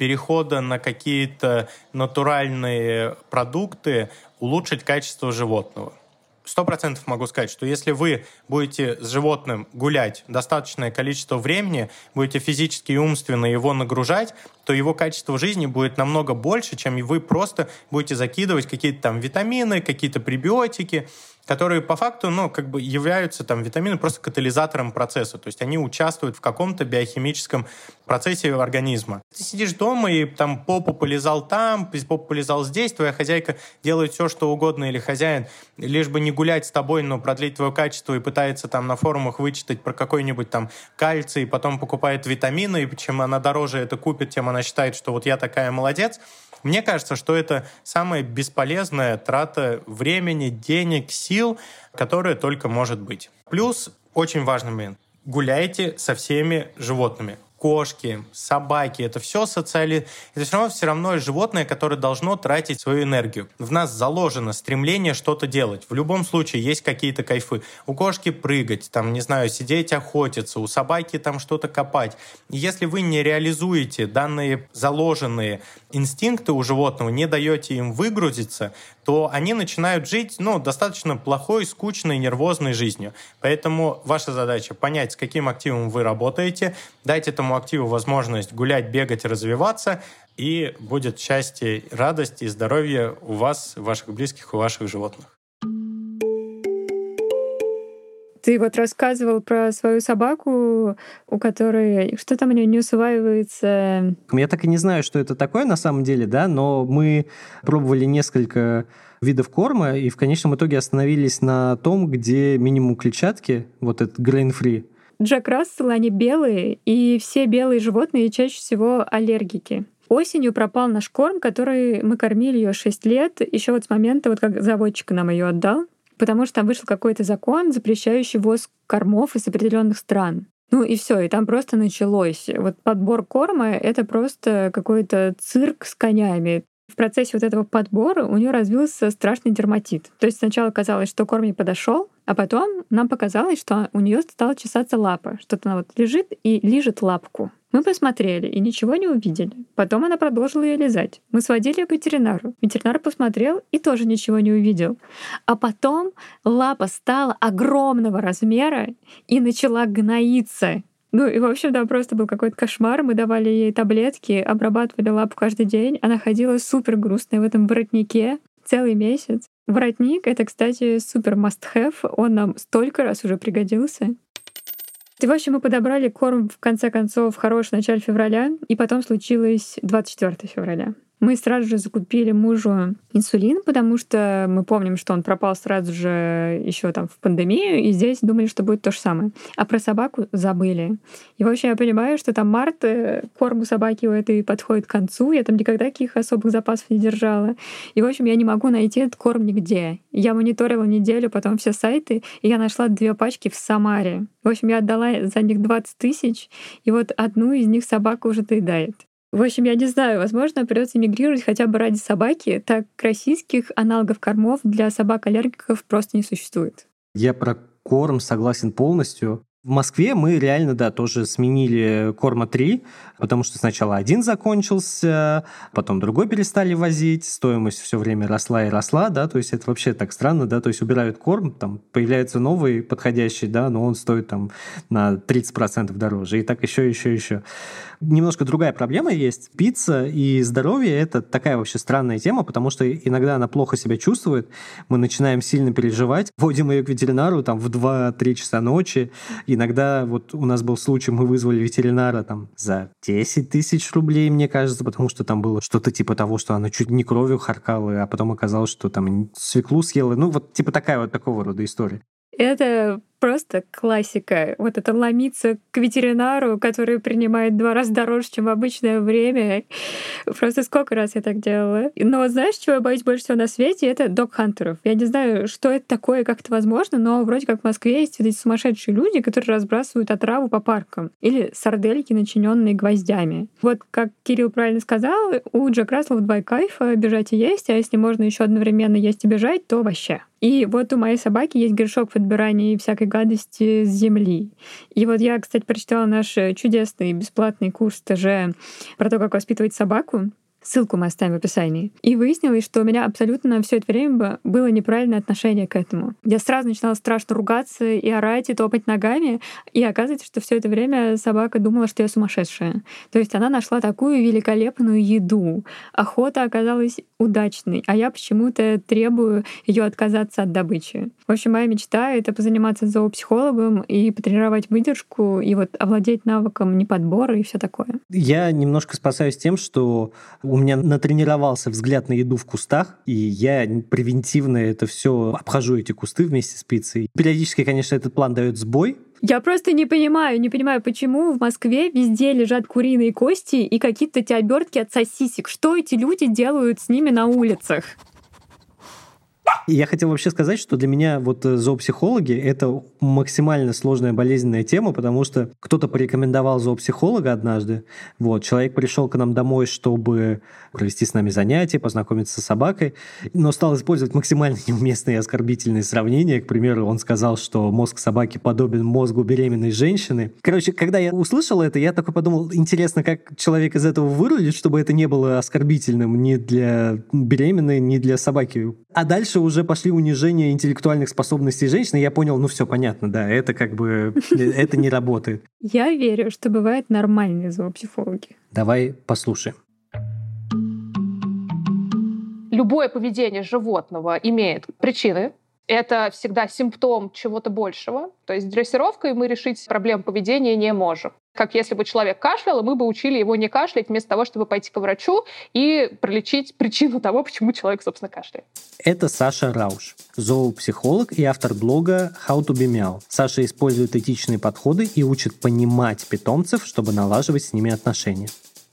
Speaker 1: перехода на какие-то натуральные продукты улучшить качество животного. Сто процентов могу сказать, что если вы будете с животным гулять достаточное количество времени, будете физически и умственно его нагружать, то его качество жизни будет намного больше, чем вы просто будете закидывать какие-то там витамины, какие-то пребиотики, которые по факту, ну, как бы являются там витамины просто катализатором процесса, то есть они участвуют в каком-то биохимическом процессе организма. Ты сидишь дома и там попу полезал там, попу полезал здесь, твоя хозяйка делает все, что угодно, или хозяин, лишь бы не гулять с тобой, но продлить твое качество и пытается там на форумах вычитать про какой-нибудь там кальций, потом покупает витамины, и чем она дороже это купит, тем она считает, что вот я такая молодец. Мне кажется, что это самая бесполезная трата времени, денег, сил, которая только может быть. Плюс очень важный момент. Гуляйте со всеми животными кошки, собаки, это все социали... Это все равно все равно животное, которое должно тратить свою энергию. В нас заложено стремление что-то делать. В любом случае есть какие-то кайфы. У кошки прыгать, там, не знаю, сидеть охотиться, у собаки там что-то копать. И если вы не реализуете данные заложенные инстинкты у животного, не даете им выгрузиться, то они начинают жить, ну, достаточно плохой, скучной, нервозной жизнью. Поэтому ваша задача понять, с каким активом вы работаете, дать этому активу возможность гулять, бегать, развиваться, и будет счастье, радость и здоровье у вас, ваших близких, у ваших животных.
Speaker 5: Ты вот рассказывал про свою собаку, у которой что там у нее не усваивается.
Speaker 6: Я так и не знаю, что это такое на самом деле, да, но мы пробовали несколько видов корма и в конечном итоге остановились на том, где минимум клетчатки, вот этот grain-free.
Speaker 5: Джек Рассел, они белые, и все белые животные чаще всего аллергики. Осенью пропал наш корм, который мы кормили ее 6 лет, еще вот с момента, вот как заводчик нам ее отдал потому что там вышел какой-то закон, запрещающий ввоз кормов из определенных стран. Ну и все, и там просто началось. Вот подбор корма — это просто какой-то цирк с конями. В процессе вот этого подбора у нее развился страшный дерматит. То есть сначала казалось, что корм не подошел, А потом нам показалось, что у нее стала чесаться лапа, что-то она вот лежит и лижет лапку. Мы посмотрели и ничего не увидели. Потом она продолжила ее лизать. Мы сводили ее к ветеринару. Ветеринар посмотрел и тоже ничего не увидел. А потом лапа стала огромного размера и начала гноиться. Ну и, в общем, да, просто был какой-то кошмар. Мы давали ей таблетки, обрабатывали лапу каждый день. Она ходила супер грустная в этом воротнике целый месяц. Воротник — это, кстати, супер must-have. Он нам столько раз уже пригодился. И, в общем, мы подобрали корм в конце концов в хорошем начале февраля, и потом случилось 24 февраля. Мы сразу же закупили мужу инсулин, потому что мы помним, что он пропал сразу же еще там в пандемию, и здесь думали, что будет то же самое. А про собаку забыли. И вообще я понимаю, что там март, э, корм у собаки у этой подходит к концу, я там никогда таких особых запасов не держала. И, в общем, я не могу найти этот корм нигде. Я мониторила неделю, потом все сайты, и я нашла две пачки в Самаре. В общем, я отдала за них 20 тысяч, и вот одну из них собака уже доедает. В общем, я не знаю, возможно, придется мигрировать хотя бы ради собаки, так российских аналогов кормов для собак-аллергиков просто не существует.
Speaker 6: Я про корм согласен полностью. В Москве мы реально, да, тоже сменили Корма 3, потому что сначала один закончился, потом другой перестали возить, стоимость все время росла и росла, да, то есть это вообще так странно, да, то есть убирают корм, там появляется новый подходящий, да, но он стоит там на 30% дороже, и так еще, еще, еще. Немножко другая проблема есть. Пицца и здоровье – это такая вообще странная тема, потому что иногда она плохо себя чувствует, мы начинаем сильно переживать, вводим ее к ветеринару там в 2-3 часа ночи, Иногда вот у нас был случай, мы вызвали ветеринара там за 10 тысяч рублей, мне кажется, потому что там было что-то типа того, что она чуть не кровью харкала, а потом оказалось, что там свеклу съела. Ну, вот типа такая вот такого рода история.
Speaker 5: Это просто классика. Вот это ломиться к ветеринару, который принимает два раза дороже, чем в обычное время. Просто сколько раз я так делала. Но знаешь, чего я боюсь больше всего на свете? Это док-хантеров. Я не знаю, что это такое, как это возможно, но вроде как в Москве есть вот эти сумасшедшие люди, которые разбрасывают отраву по паркам. Или сардельки, начиненные гвоздями. Вот как Кирилл правильно сказал, у Джек Рассела два кайфа бежать и есть, а если можно еще одновременно есть и бежать, то вообще. И вот у моей собаки есть грешок в отбирании всякой гадости с земли. И вот я, кстати, прочитала наш чудесный бесплатный курс ТЖ про то, как воспитывать собаку. Ссылку мы оставим в описании. И выяснилось, что у меня абсолютно все это время было неправильное отношение к этому. Я сразу начинала страшно ругаться и орать, и топать ногами. И оказывается, что все это время собака думала, что я сумасшедшая. То есть она нашла такую великолепную еду. Охота оказалась удачной, а я почему-то требую ее отказаться от добычи. В общем, моя мечта — это позаниматься зоопсихологом и потренировать выдержку, и вот овладеть навыком неподбора и все такое.
Speaker 6: Я немножко спасаюсь тем, что у меня натренировался взгляд на еду в кустах, и я превентивно это все обхожу эти кусты вместе с пиццей. Периодически, конечно, этот план дает сбой,
Speaker 5: я просто не понимаю, не понимаю, почему в Москве везде лежат куриные кости и какие-то эти обертки от сосисек. Что эти люди делают с ними на улицах?
Speaker 6: Я хотел вообще сказать, что для меня вот э, зоопсихологи — это максимально сложная болезненная тема, потому что кто-то порекомендовал зоопсихолога однажды. Вот, человек пришел к нам домой, чтобы провести с нами занятия, познакомиться с собакой, но стал использовать максимально неуместные и оскорбительные сравнения. К примеру, он сказал, что мозг собаки подобен мозгу беременной женщины. Короче, когда я услышал это, я такой подумал, интересно, как человек из этого вырулит, чтобы это не было оскорбительным ни для беременной, ни для собаки. А дальше уже пошли унижения интеллектуальных способностей женщины, я понял, ну все понятно, да, это как бы, это не работает.
Speaker 5: Я верю, что бывают нормальные зоопсихологи.
Speaker 6: Давай послушаем.
Speaker 7: Любое поведение животного имеет причины, это всегда симптом чего-то большего. То есть дрессировкой мы решить проблему поведения не можем. Как если бы человек кашлял, и мы бы учили его не кашлять, вместо того, чтобы пойти к врачу и пролечить причину того, почему человек, собственно, кашляет.
Speaker 6: Это Саша Рауш, зоопсихолог и автор блога How to be Meow. Саша использует этичные подходы и учит понимать питомцев, чтобы налаживать с ними отношения.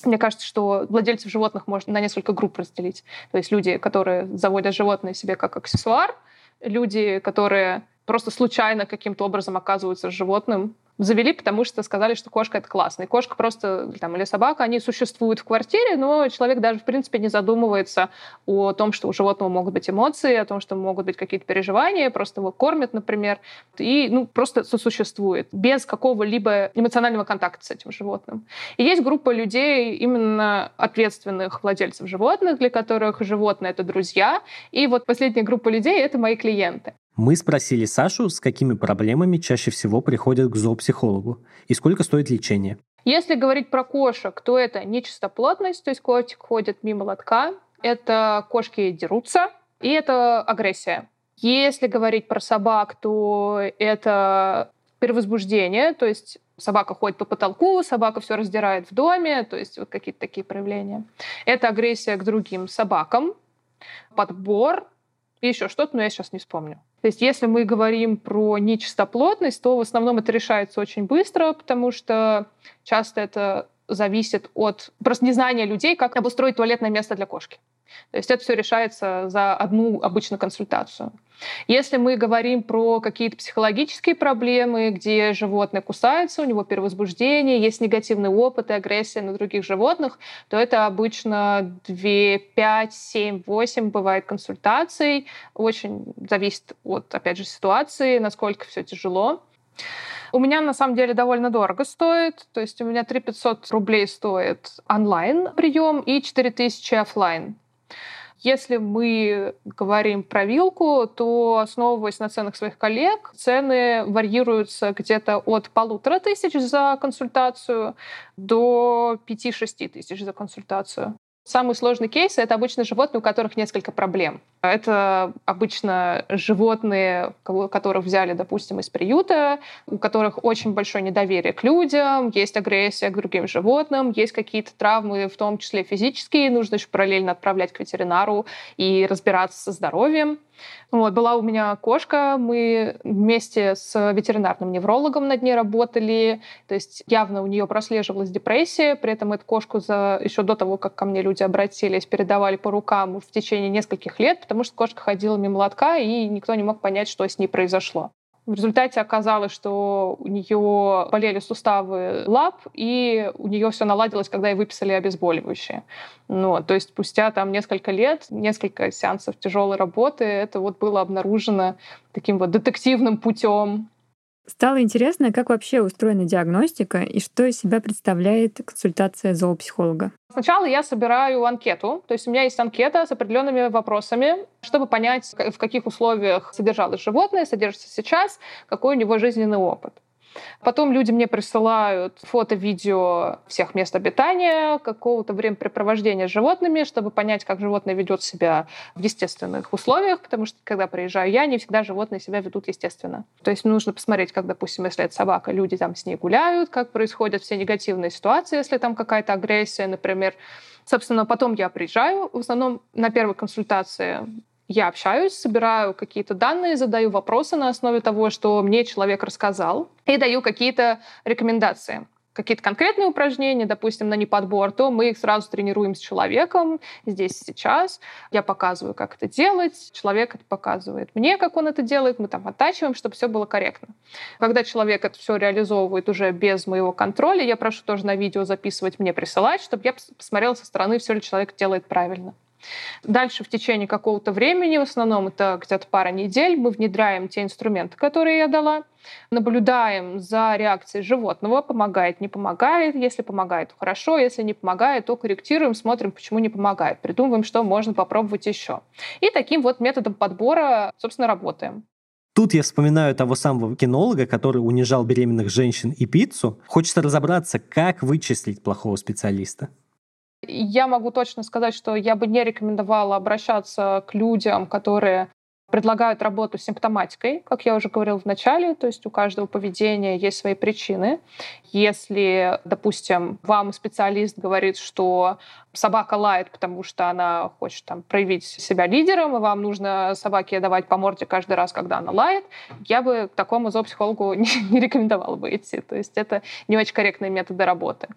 Speaker 7: Мне кажется, что владельцев животных можно на несколько групп разделить. То есть люди, которые заводят животное себе как аксессуар, люди, которые просто случайно каким-то образом оказываются животным, завели, потому что сказали, что кошка это классно. И кошка просто там, или собака, они существуют в квартире, но человек даже в принципе не задумывается о том, что у животного могут быть эмоции, о том, что могут быть какие-то переживания, просто его кормят, например, и ну, просто сосуществует без какого-либо эмоционального контакта с этим животным. И есть группа людей, именно ответственных владельцев животных, для которых животные — это друзья. И вот последняя группа людей — это мои клиенты.
Speaker 6: Мы спросили Сашу, с какими проблемами чаще всего приходят к зоопсихологу и сколько стоит лечение.
Speaker 7: Если говорить про кошек, то это нечистоплотность, то есть котик ходит мимо лотка, это кошки дерутся, и это агрессия. Если говорить про собак, то это перевозбуждение, то есть собака ходит по потолку, собака все раздирает в доме, то есть вот какие-то такие проявления. Это агрессия к другим собакам, подбор, и еще что-то, но я сейчас не вспомню. То есть если мы говорим про нечистоплотность, то в основном это решается очень быстро, потому что часто это зависит от просто незнания людей, как обустроить туалетное место для кошки. То есть это все решается за одну обычную консультацию. Если мы говорим про какие-то психологические проблемы, где животное кусается, у него перевозбуждение, есть негативный опыт и агрессия на других животных, то это обычно 2, 5, 7, 8 бывает консультаций. Очень зависит от, опять же, ситуации, насколько все тяжело. У меня на самом деле довольно дорого стоит. То есть у меня 3 500 рублей стоит онлайн прием и 4 тысячи офлайн. Если мы говорим про вилку, то, основываясь на ценах своих коллег, цены варьируются где-то от полутора тысяч за консультацию до пяти-шести тысяч за консультацию. Самый сложный кейс — это обычно животные, у которых несколько проблем. Это обычно животные, которых взяли, допустим, из приюта, у которых очень большое недоверие к людям, есть агрессия к другим животным, есть какие-то травмы, в том числе физические, нужно еще параллельно отправлять к ветеринару и разбираться со здоровьем. Вот, была у меня кошка, мы вместе с ветеринарным неврологом над ней работали, то есть явно у нее прослеживалась депрессия, при этом эту кошку за, еще до того, как ко мне люди обратились, передавали по рукам в течение нескольких лет, потому что кошка ходила мимо лотка, и никто не мог понять, что с ней произошло. В результате оказалось, что у нее болели суставы лап, и у нее все наладилось, когда ей выписали обезболивающее. Ну, то есть спустя там несколько лет, несколько сеансов тяжелой работы, это вот было обнаружено таким вот детективным путем.
Speaker 5: Стало интересно, как вообще устроена диагностика и что из себя представляет консультация зоопсихолога.
Speaker 7: Сначала я собираю анкету, то есть у меня есть анкета с определенными вопросами, чтобы понять, в каких условиях содержалось животное, содержится сейчас, какой у него жизненный опыт. Потом люди мне присылают фото, видео всех мест обитания, какого-то времяпрепровождения с животными, чтобы понять, как животное ведет себя в естественных условиях, потому что, когда приезжаю я, не всегда животные себя ведут естественно. То есть нужно посмотреть, как, допустим, если это собака, люди там с ней гуляют, как происходят все негативные ситуации, если там какая-то агрессия, например. Собственно, потом я приезжаю, в основном на первой консультации я общаюсь, собираю какие-то данные, задаю вопросы на основе того, что мне человек рассказал, и даю какие-то рекомендации какие-то конкретные упражнения, допустим, на неподбор, то мы их сразу тренируем с человеком здесь сейчас. Я показываю, как это делать, человек это показывает мне, как он это делает, мы там оттачиваем, чтобы все было корректно. Когда человек это все реализовывает уже без моего контроля, я прошу тоже на видео записывать, мне присылать, чтобы я посмотрела со стороны, все ли человек делает правильно. Дальше в течение какого-то времени, в основном это где-то пара недель, мы внедряем те инструменты, которые я дала, наблюдаем за реакцией животного, помогает, не помогает. Если помогает, хорошо, если не помогает, то корректируем, смотрим, почему не помогает, придумываем, что можно попробовать еще. И таким вот методом подбора, собственно, работаем.
Speaker 6: Тут я вспоминаю того самого кинолога, который унижал беременных женщин и пиццу. Хочется разобраться, как вычислить плохого специалиста.
Speaker 7: Я могу точно сказать, что я бы не рекомендовала обращаться к людям, которые предлагают работу с симптоматикой, как я уже говорил в начале, то есть у каждого поведения есть свои причины. Если, допустим, вам специалист говорит, что собака лает, потому что она хочет там проявить себя лидером, и вам нужно собаке давать по морде каждый раз, когда она лает, я бы к такому зоопсихологу не, не рекомендовала бы идти. То есть это не очень корректные методы работы.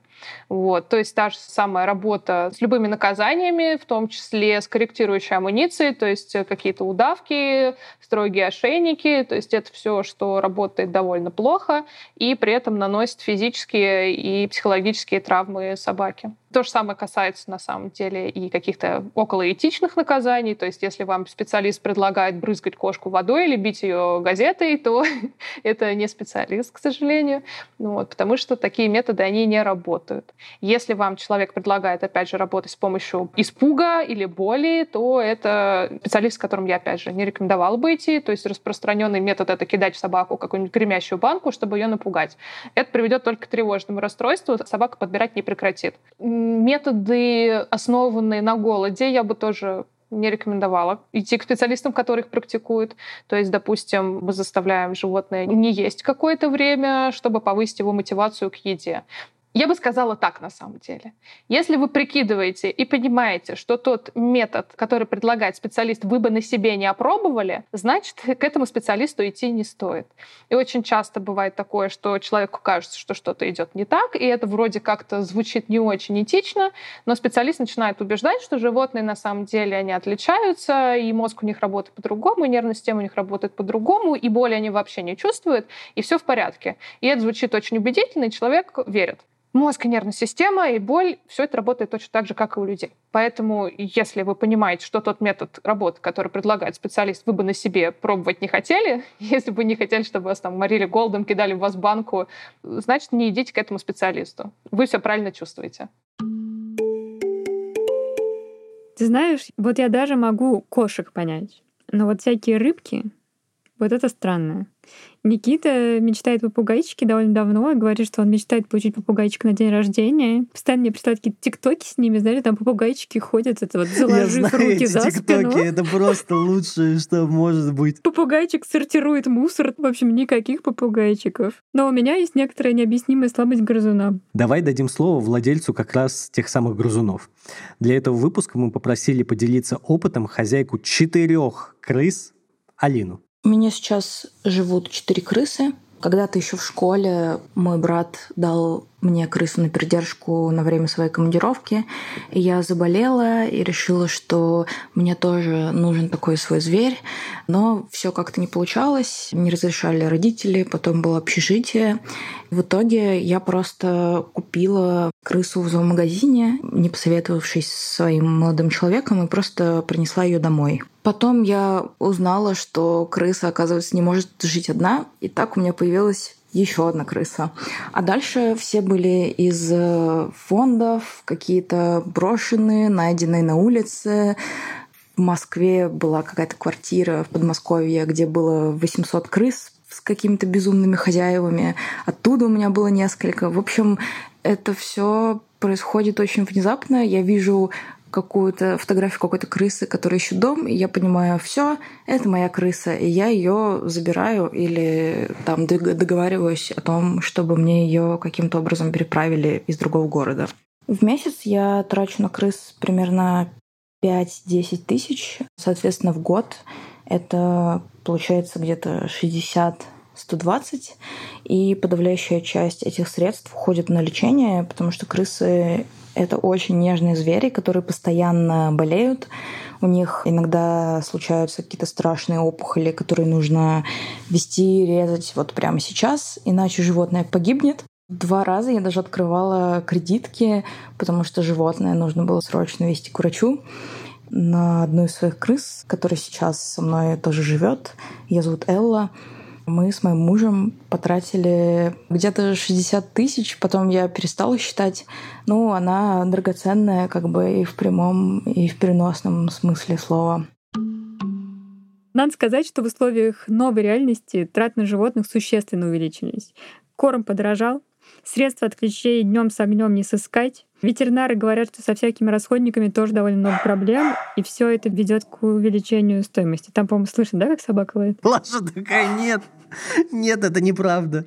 Speaker 7: Вот. То есть та же самая работа с любыми наказаниями, в том числе с корректирующей амуницией, то есть какие-то удавки, строгие ошейники, то есть это все, что работает довольно плохо и при этом наносит физические и психологические травмы собаке. То же самое касается на самом деле и каких-то околоэтичных наказаний. То есть если вам специалист предлагает брызгать кошку водой или бить ее газетой, то это не специалист, к сожалению. Ну, вот, потому что такие методы, они не работают. Если вам человек предлагает, опять же, работать с помощью испуга или боли, то это специалист, с которым я, опять же, не рекомендовала бы идти. То есть распространенный метод — это кидать в собаку какую-нибудь гремящую банку, чтобы ее напугать. Это приведет только к тревожному расстройству, собака подбирать не прекратит методы, основанные на голоде, я бы тоже не рекомендовала идти к специалистам, которые их практикуют. То есть, допустим, мы заставляем животное не есть какое-то время, чтобы повысить его мотивацию к еде. Я бы сказала так на самом деле. Если вы прикидываете и понимаете, что тот метод, который предлагает специалист, вы бы на себе не опробовали, значит, к этому специалисту идти не стоит. И очень часто бывает такое, что человеку кажется, что что-то идет не так, и это вроде как-то звучит не очень этично, но специалист начинает убеждать, что животные на самом деле они отличаются, и мозг у них работает по-другому, и нервная система у них работает по-другому, и боли они вообще не чувствуют, и все в порядке. И это звучит очень убедительно, и человек верит мозг и нервная система, и боль, все это работает точно так же, как и у людей. Поэтому, если вы понимаете, что тот метод работы, который предлагает специалист, вы бы на себе пробовать не хотели, если бы не хотели, чтобы вас там морили голодом, кидали в вас банку, значит, не идите к этому специалисту. Вы все правильно чувствуете.
Speaker 5: Ты знаешь, вот я даже могу кошек понять. Но вот всякие рыбки, вот это странно. Никита мечтает попугайчики довольно давно говорит, что он мечтает получить попугайчика на день рождения. Постоянно мне представляют какие-то тиктоки с ними, знаешь, там попугайчики ходят, это вот заложив
Speaker 6: Я знаю
Speaker 5: руки за
Speaker 6: тиктоки,
Speaker 5: спину.
Speaker 6: это просто лучшее, что может быть.
Speaker 5: Попугайчик сортирует мусор. В общем, никаких попугайчиков. Но у меня есть некоторая необъяснимая слабость грызуна.
Speaker 6: Давай дадим слово владельцу как раз тех самых грызунов. Для этого выпуска мы попросили поделиться опытом хозяйку четырех крыс Алину.
Speaker 10: У меня сейчас живут четыре крысы. Когда-то еще в школе мой брат дал мне крысу на передержку на время своей командировки. И я заболела и решила, что мне тоже нужен такой свой зверь. Но все как-то не получалось. Не разрешали родители, потом было общежитие. В итоге я просто купила крысу в зоомагазине, не посоветовавшись с своим молодым человеком, и просто принесла ее домой. Потом я узнала, что крыса, оказывается, не может жить одна, и так у меня появилась еще одна крыса. А дальше все были из э, фондов, какие-то брошенные, найденные на улице. В Москве была какая-то квартира в Подмосковье, где было 800 крыс с какими-то безумными хозяевами. Оттуда у меня было несколько. В общем, это все происходит очень внезапно. Я вижу какую-то фотографию какой-то крысы, которая ищет дом, и я понимаю, все, это моя крыса, и я ее забираю или там договариваюсь о том, чтобы мне ее каким-то образом переправили из другого города. В месяц я трачу на крыс примерно 5-10 тысяч, соответственно, в год это получается где-то 60 120, и подавляющая часть этих средств уходит на лечение, потому что крысы это очень нежные звери, которые постоянно болеют. У них иногда случаются какие-то страшные опухоли, которые нужно вести, резать вот прямо сейчас, иначе животное погибнет. Два раза я даже открывала кредитки, потому что животное нужно было срочно вести к врачу на одну из своих крыс, которая сейчас со мной тоже живет. Ее зовут Элла. Мы с моим мужем потратили где-то 60 тысяч, потом я перестала считать. Ну, она драгоценная как бы и в прямом, и в переносном смысле слова.
Speaker 5: Надо сказать, что в условиях новой реальности траты на животных существенно увеличились. Корм подорожал, средства от клещей днем с огнем не сыскать. Ветеринары говорят, что со всякими расходниками тоже довольно много проблем, и все это ведет к увеличению стоимости. Там, по-моему, слышно, да, как собака лает?
Speaker 6: Лаша такая, нет, нет, это неправда.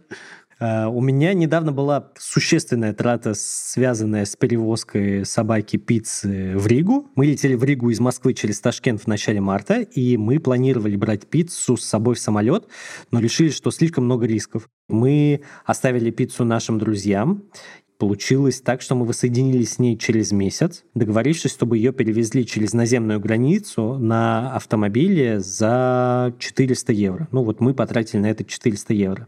Speaker 6: Э, у меня недавно была существенная трата, связанная с перевозкой собаки пиццы в Ригу. Мы летели в Ригу из Москвы через Ташкент в начале марта, и мы планировали брать пиццу с собой в самолет, но решили, что слишком много рисков. Мы оставили пиццу нашим друзьям, Получилось так, что мы воссоединились с ней через месяц, договорившись, чтобы ее перевезли через наземную границу на автомобиле за 400 евро. Ну вот мы потратили на это 400 евро.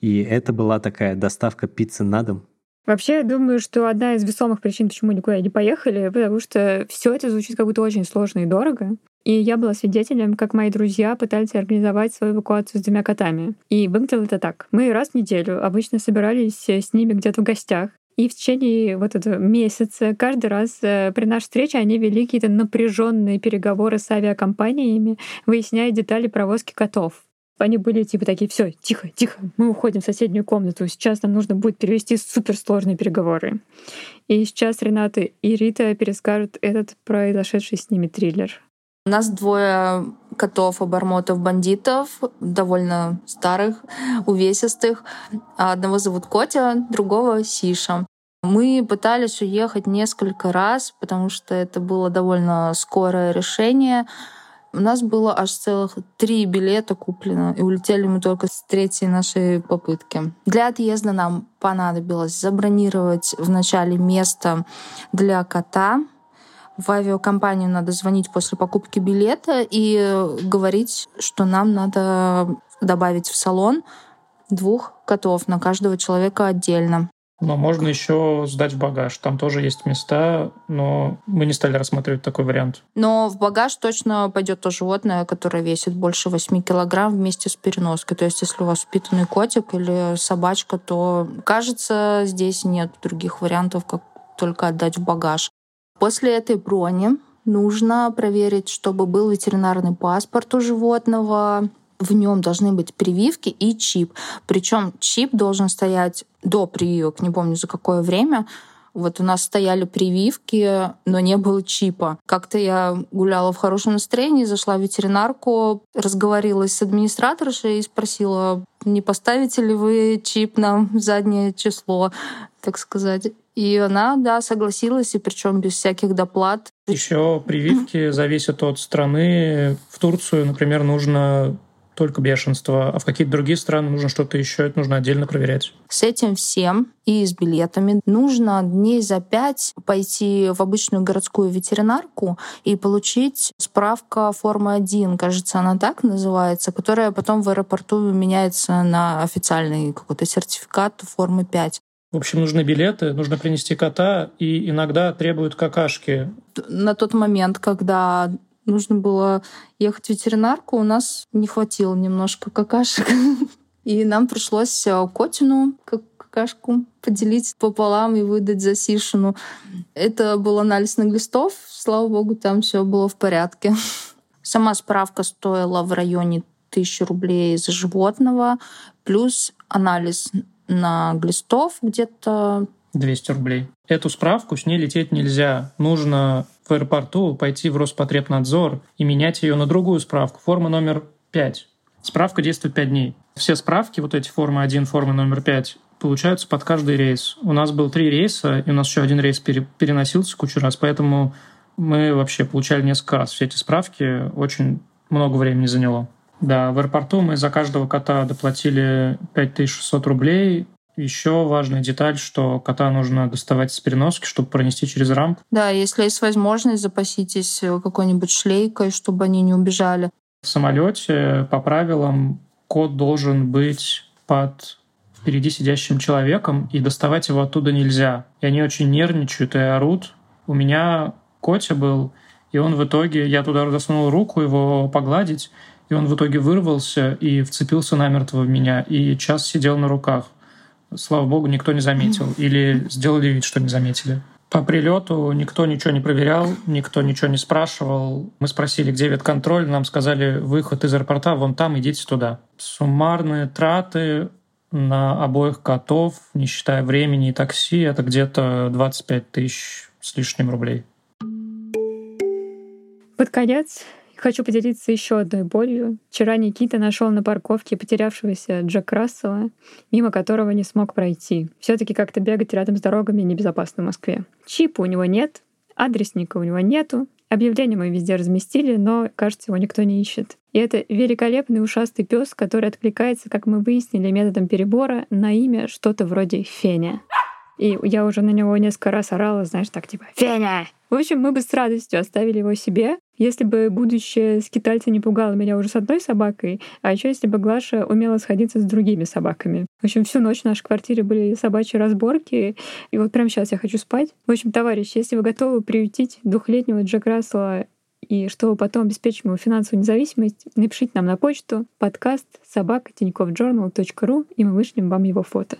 Speaker 6: И это была такая доставка пиццы на дом.
Speaker 5: Вообще, я думаю, что одна из весомых причин, почему никуда не поехали, потому что все это звучит как будто очень сложно и дорого. И я была свидетелем, как мои друзья пытались организовать свою эвакуацию с двумя котами. И выглядело это так. Мы раз в неделю обычно собирались с ними где-то в гостях, и в течение вот этого месяца каждый раз э, при нашей встрече они вели какие-то напряженные переговоры с авиакомпаниями, выясняя детали провозки котов. Они были типа такие, все, тихо, тихо, мы уходим в соседнюю комнату, сейчас нам нужно будет перевести суперсложные переговоры. И сейчас Рената и Рита перескажут этот произошедший с ними триллер.
Speaker 3: У нас двое котов обормотов-бандитов, довольно старых, увесистых. Одного зовут Котя, другого Сиша. Мы пытались уехать несколько раз, потому что это было довольно скорое решение. У нас было аж целых три билета куплено, и улетели мы только с третьей нашей попытки. Для отъезда нам понадобилось забронировать вначале место для кота, в авиакомпанию надо звонить после покупки билета и говорить, что нам надо добавить в салон двух котов на каждого человека отдельно.
Speaker 11: Но можно еще сдать в багаж. Там тоже есть места, но мы не стали рассматривать такой вариант.
Speaker 3: Но в багаж точно пойдет то животное, которое весит больше 8 килограмм вместе с переноской. То есть если у вас упитанный котик или собачка, то, кажется, здесь нет других вариантов, как только отдать в багаж. После этой брони нужно проверить, чтобы был ветеринарный паспорт у животного, в нем должны быть прививки и чип. Причем чип должен стоять до прививок, не помню за какое время. Вот у нас стояли прививки, но не было чипа. Как-то я гуляла в хорошем настроении, зашла в ветеринарку, разговорилась с администраторшей и спросила, не поставите ли вы чип на заднее число, так сказать. И она, да, согласилась, и причем без всяких доплат.
Speaker 11: Еще прививки зависят от страны. В Турцию, например, нужно только бешенство, а в какие-то другие страны нужно что-то еще, это нужно отдельно проверять.
Speaker 3: С этим всем и с билетами нужно дней за пять пойти в обычную городскую ветеринарку и получить справка формы 1, кажется, она так называется, которая потом в аэропорту меняется на официальный какой-то сертификат формы 5.
Speaker 11: В общем, нужны билеты, нужно принести кота, и иногда требуют какашки.
Speaker 3: На тот момент, когда нужно было ехать в ветеринарку, у нас не хватило немножко какашек. И нам пришлось э, котину как какашку поделить пополам и выдать за Сишину. Это был анализ на глистов. Слава богу, там все было в порядке. Сама справка стоила в районе тысячи рублей за животного, плюс анализ на глистов где-то
Speaker 11: 200 рублей. Эту справку с ней лететь нельзя. Нужно в аэропорту пойти в Роспотребнадзор и менять ее на другую справку. Форма номер 5. Справка действует 5 дней. Все справки, вот эти формы 1, формы номер 5, получаются под каждый рейс. У нас был три рейса, и у нас еще один рейс пере переносился кучу раз, поэтому мы вообще получали несколько раз все эти справки. Очень много времени заняло. Да, в аэропорту мы за каждого кота доплатили 5600 рублей. Еще важная деталь, что кота нужно доставать из переноски, чтобы пронести через рамку.
Speaker 3: Да, если есть возможность, запаситесь какой-нибудь шлейкой, чтобы они не убежали.
Speaker 11: В самолете по правилам кот должен быть под впереди сидящим человеком, и доставать его оттуда нельзя. И они очень нервничают и орут. У меня Котя был, и он в итоге, я туда засунул руку его погладить, и он в итоге вырвался и вцепился намертво в меня, и час сидел на руках. Слава богу, никто не заметил. Или сделали вид, что не заметили. По прилету никто ничего не проверял, никто ничего не спрашивал. Мы спросили, где ветконтроль, нам сказали, выход из аэропорта вон там, идите туда. Суммарные траты на обоих котов, не считая времени и такси, это где-то 25 тысяч с лишним рублей.
Speaker 5: Под конец Хочу поделиться еще одной болью. Вчера Никита нашел на парковке потерявшегося Джек Рассела, мимо которого не смог пройти. Все-таки как-то бегать рядом с дорогами небезопасно в Москве. Чипа у него нет, адресника у него нету, объявление мы везде разместили, но, кажется, его никто не ищет. И это великолепный ушастый пес, который откликается, как мы выяснили, методом перебора на имя что-то вроде Феня. И я уже на него несколько раз орала, знаешь, так типа «Феня!». В общем, мы бы с радостью оставили его себе, если бы будущее скитальца не пугало меня уже с одной собакой, а еще если бы Глаша умела сходиться с другими собаками. В общем, всю ночь в нашей квартире были собачьи разборки, и вот прямо сейчас я хочу спать. В общем, товарищ, если вы готовы приютить двухлетнего Джек Рассела и чтобы потом обеспечить ему финансовую независимость, напишите нам на почту подкаст собака и мы вышлем вам его фото.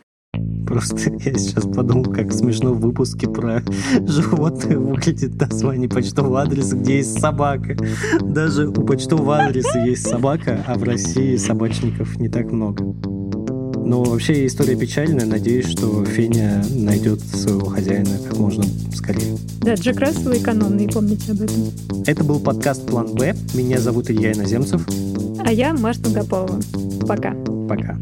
Speaker 6: Просто я сейчас подумал, как смешно в выпуске про животное выглядит название почтового адреса, где есть собака. Даже у почтового адреса есть собака, а в России собачников не так много. Но вообще история печальная. Надеюсь, что Феня найдет своего хозяина как можно скорее.
Speaker 5: Да, Джек Рассел экономный, помните об этом.
Speaker 6: Это был подкаст «План Б». Меня зовут Илья Иноземцев.
Speaker 5: А я Маша Долгополова. Пока.
Speaker 6: Пока.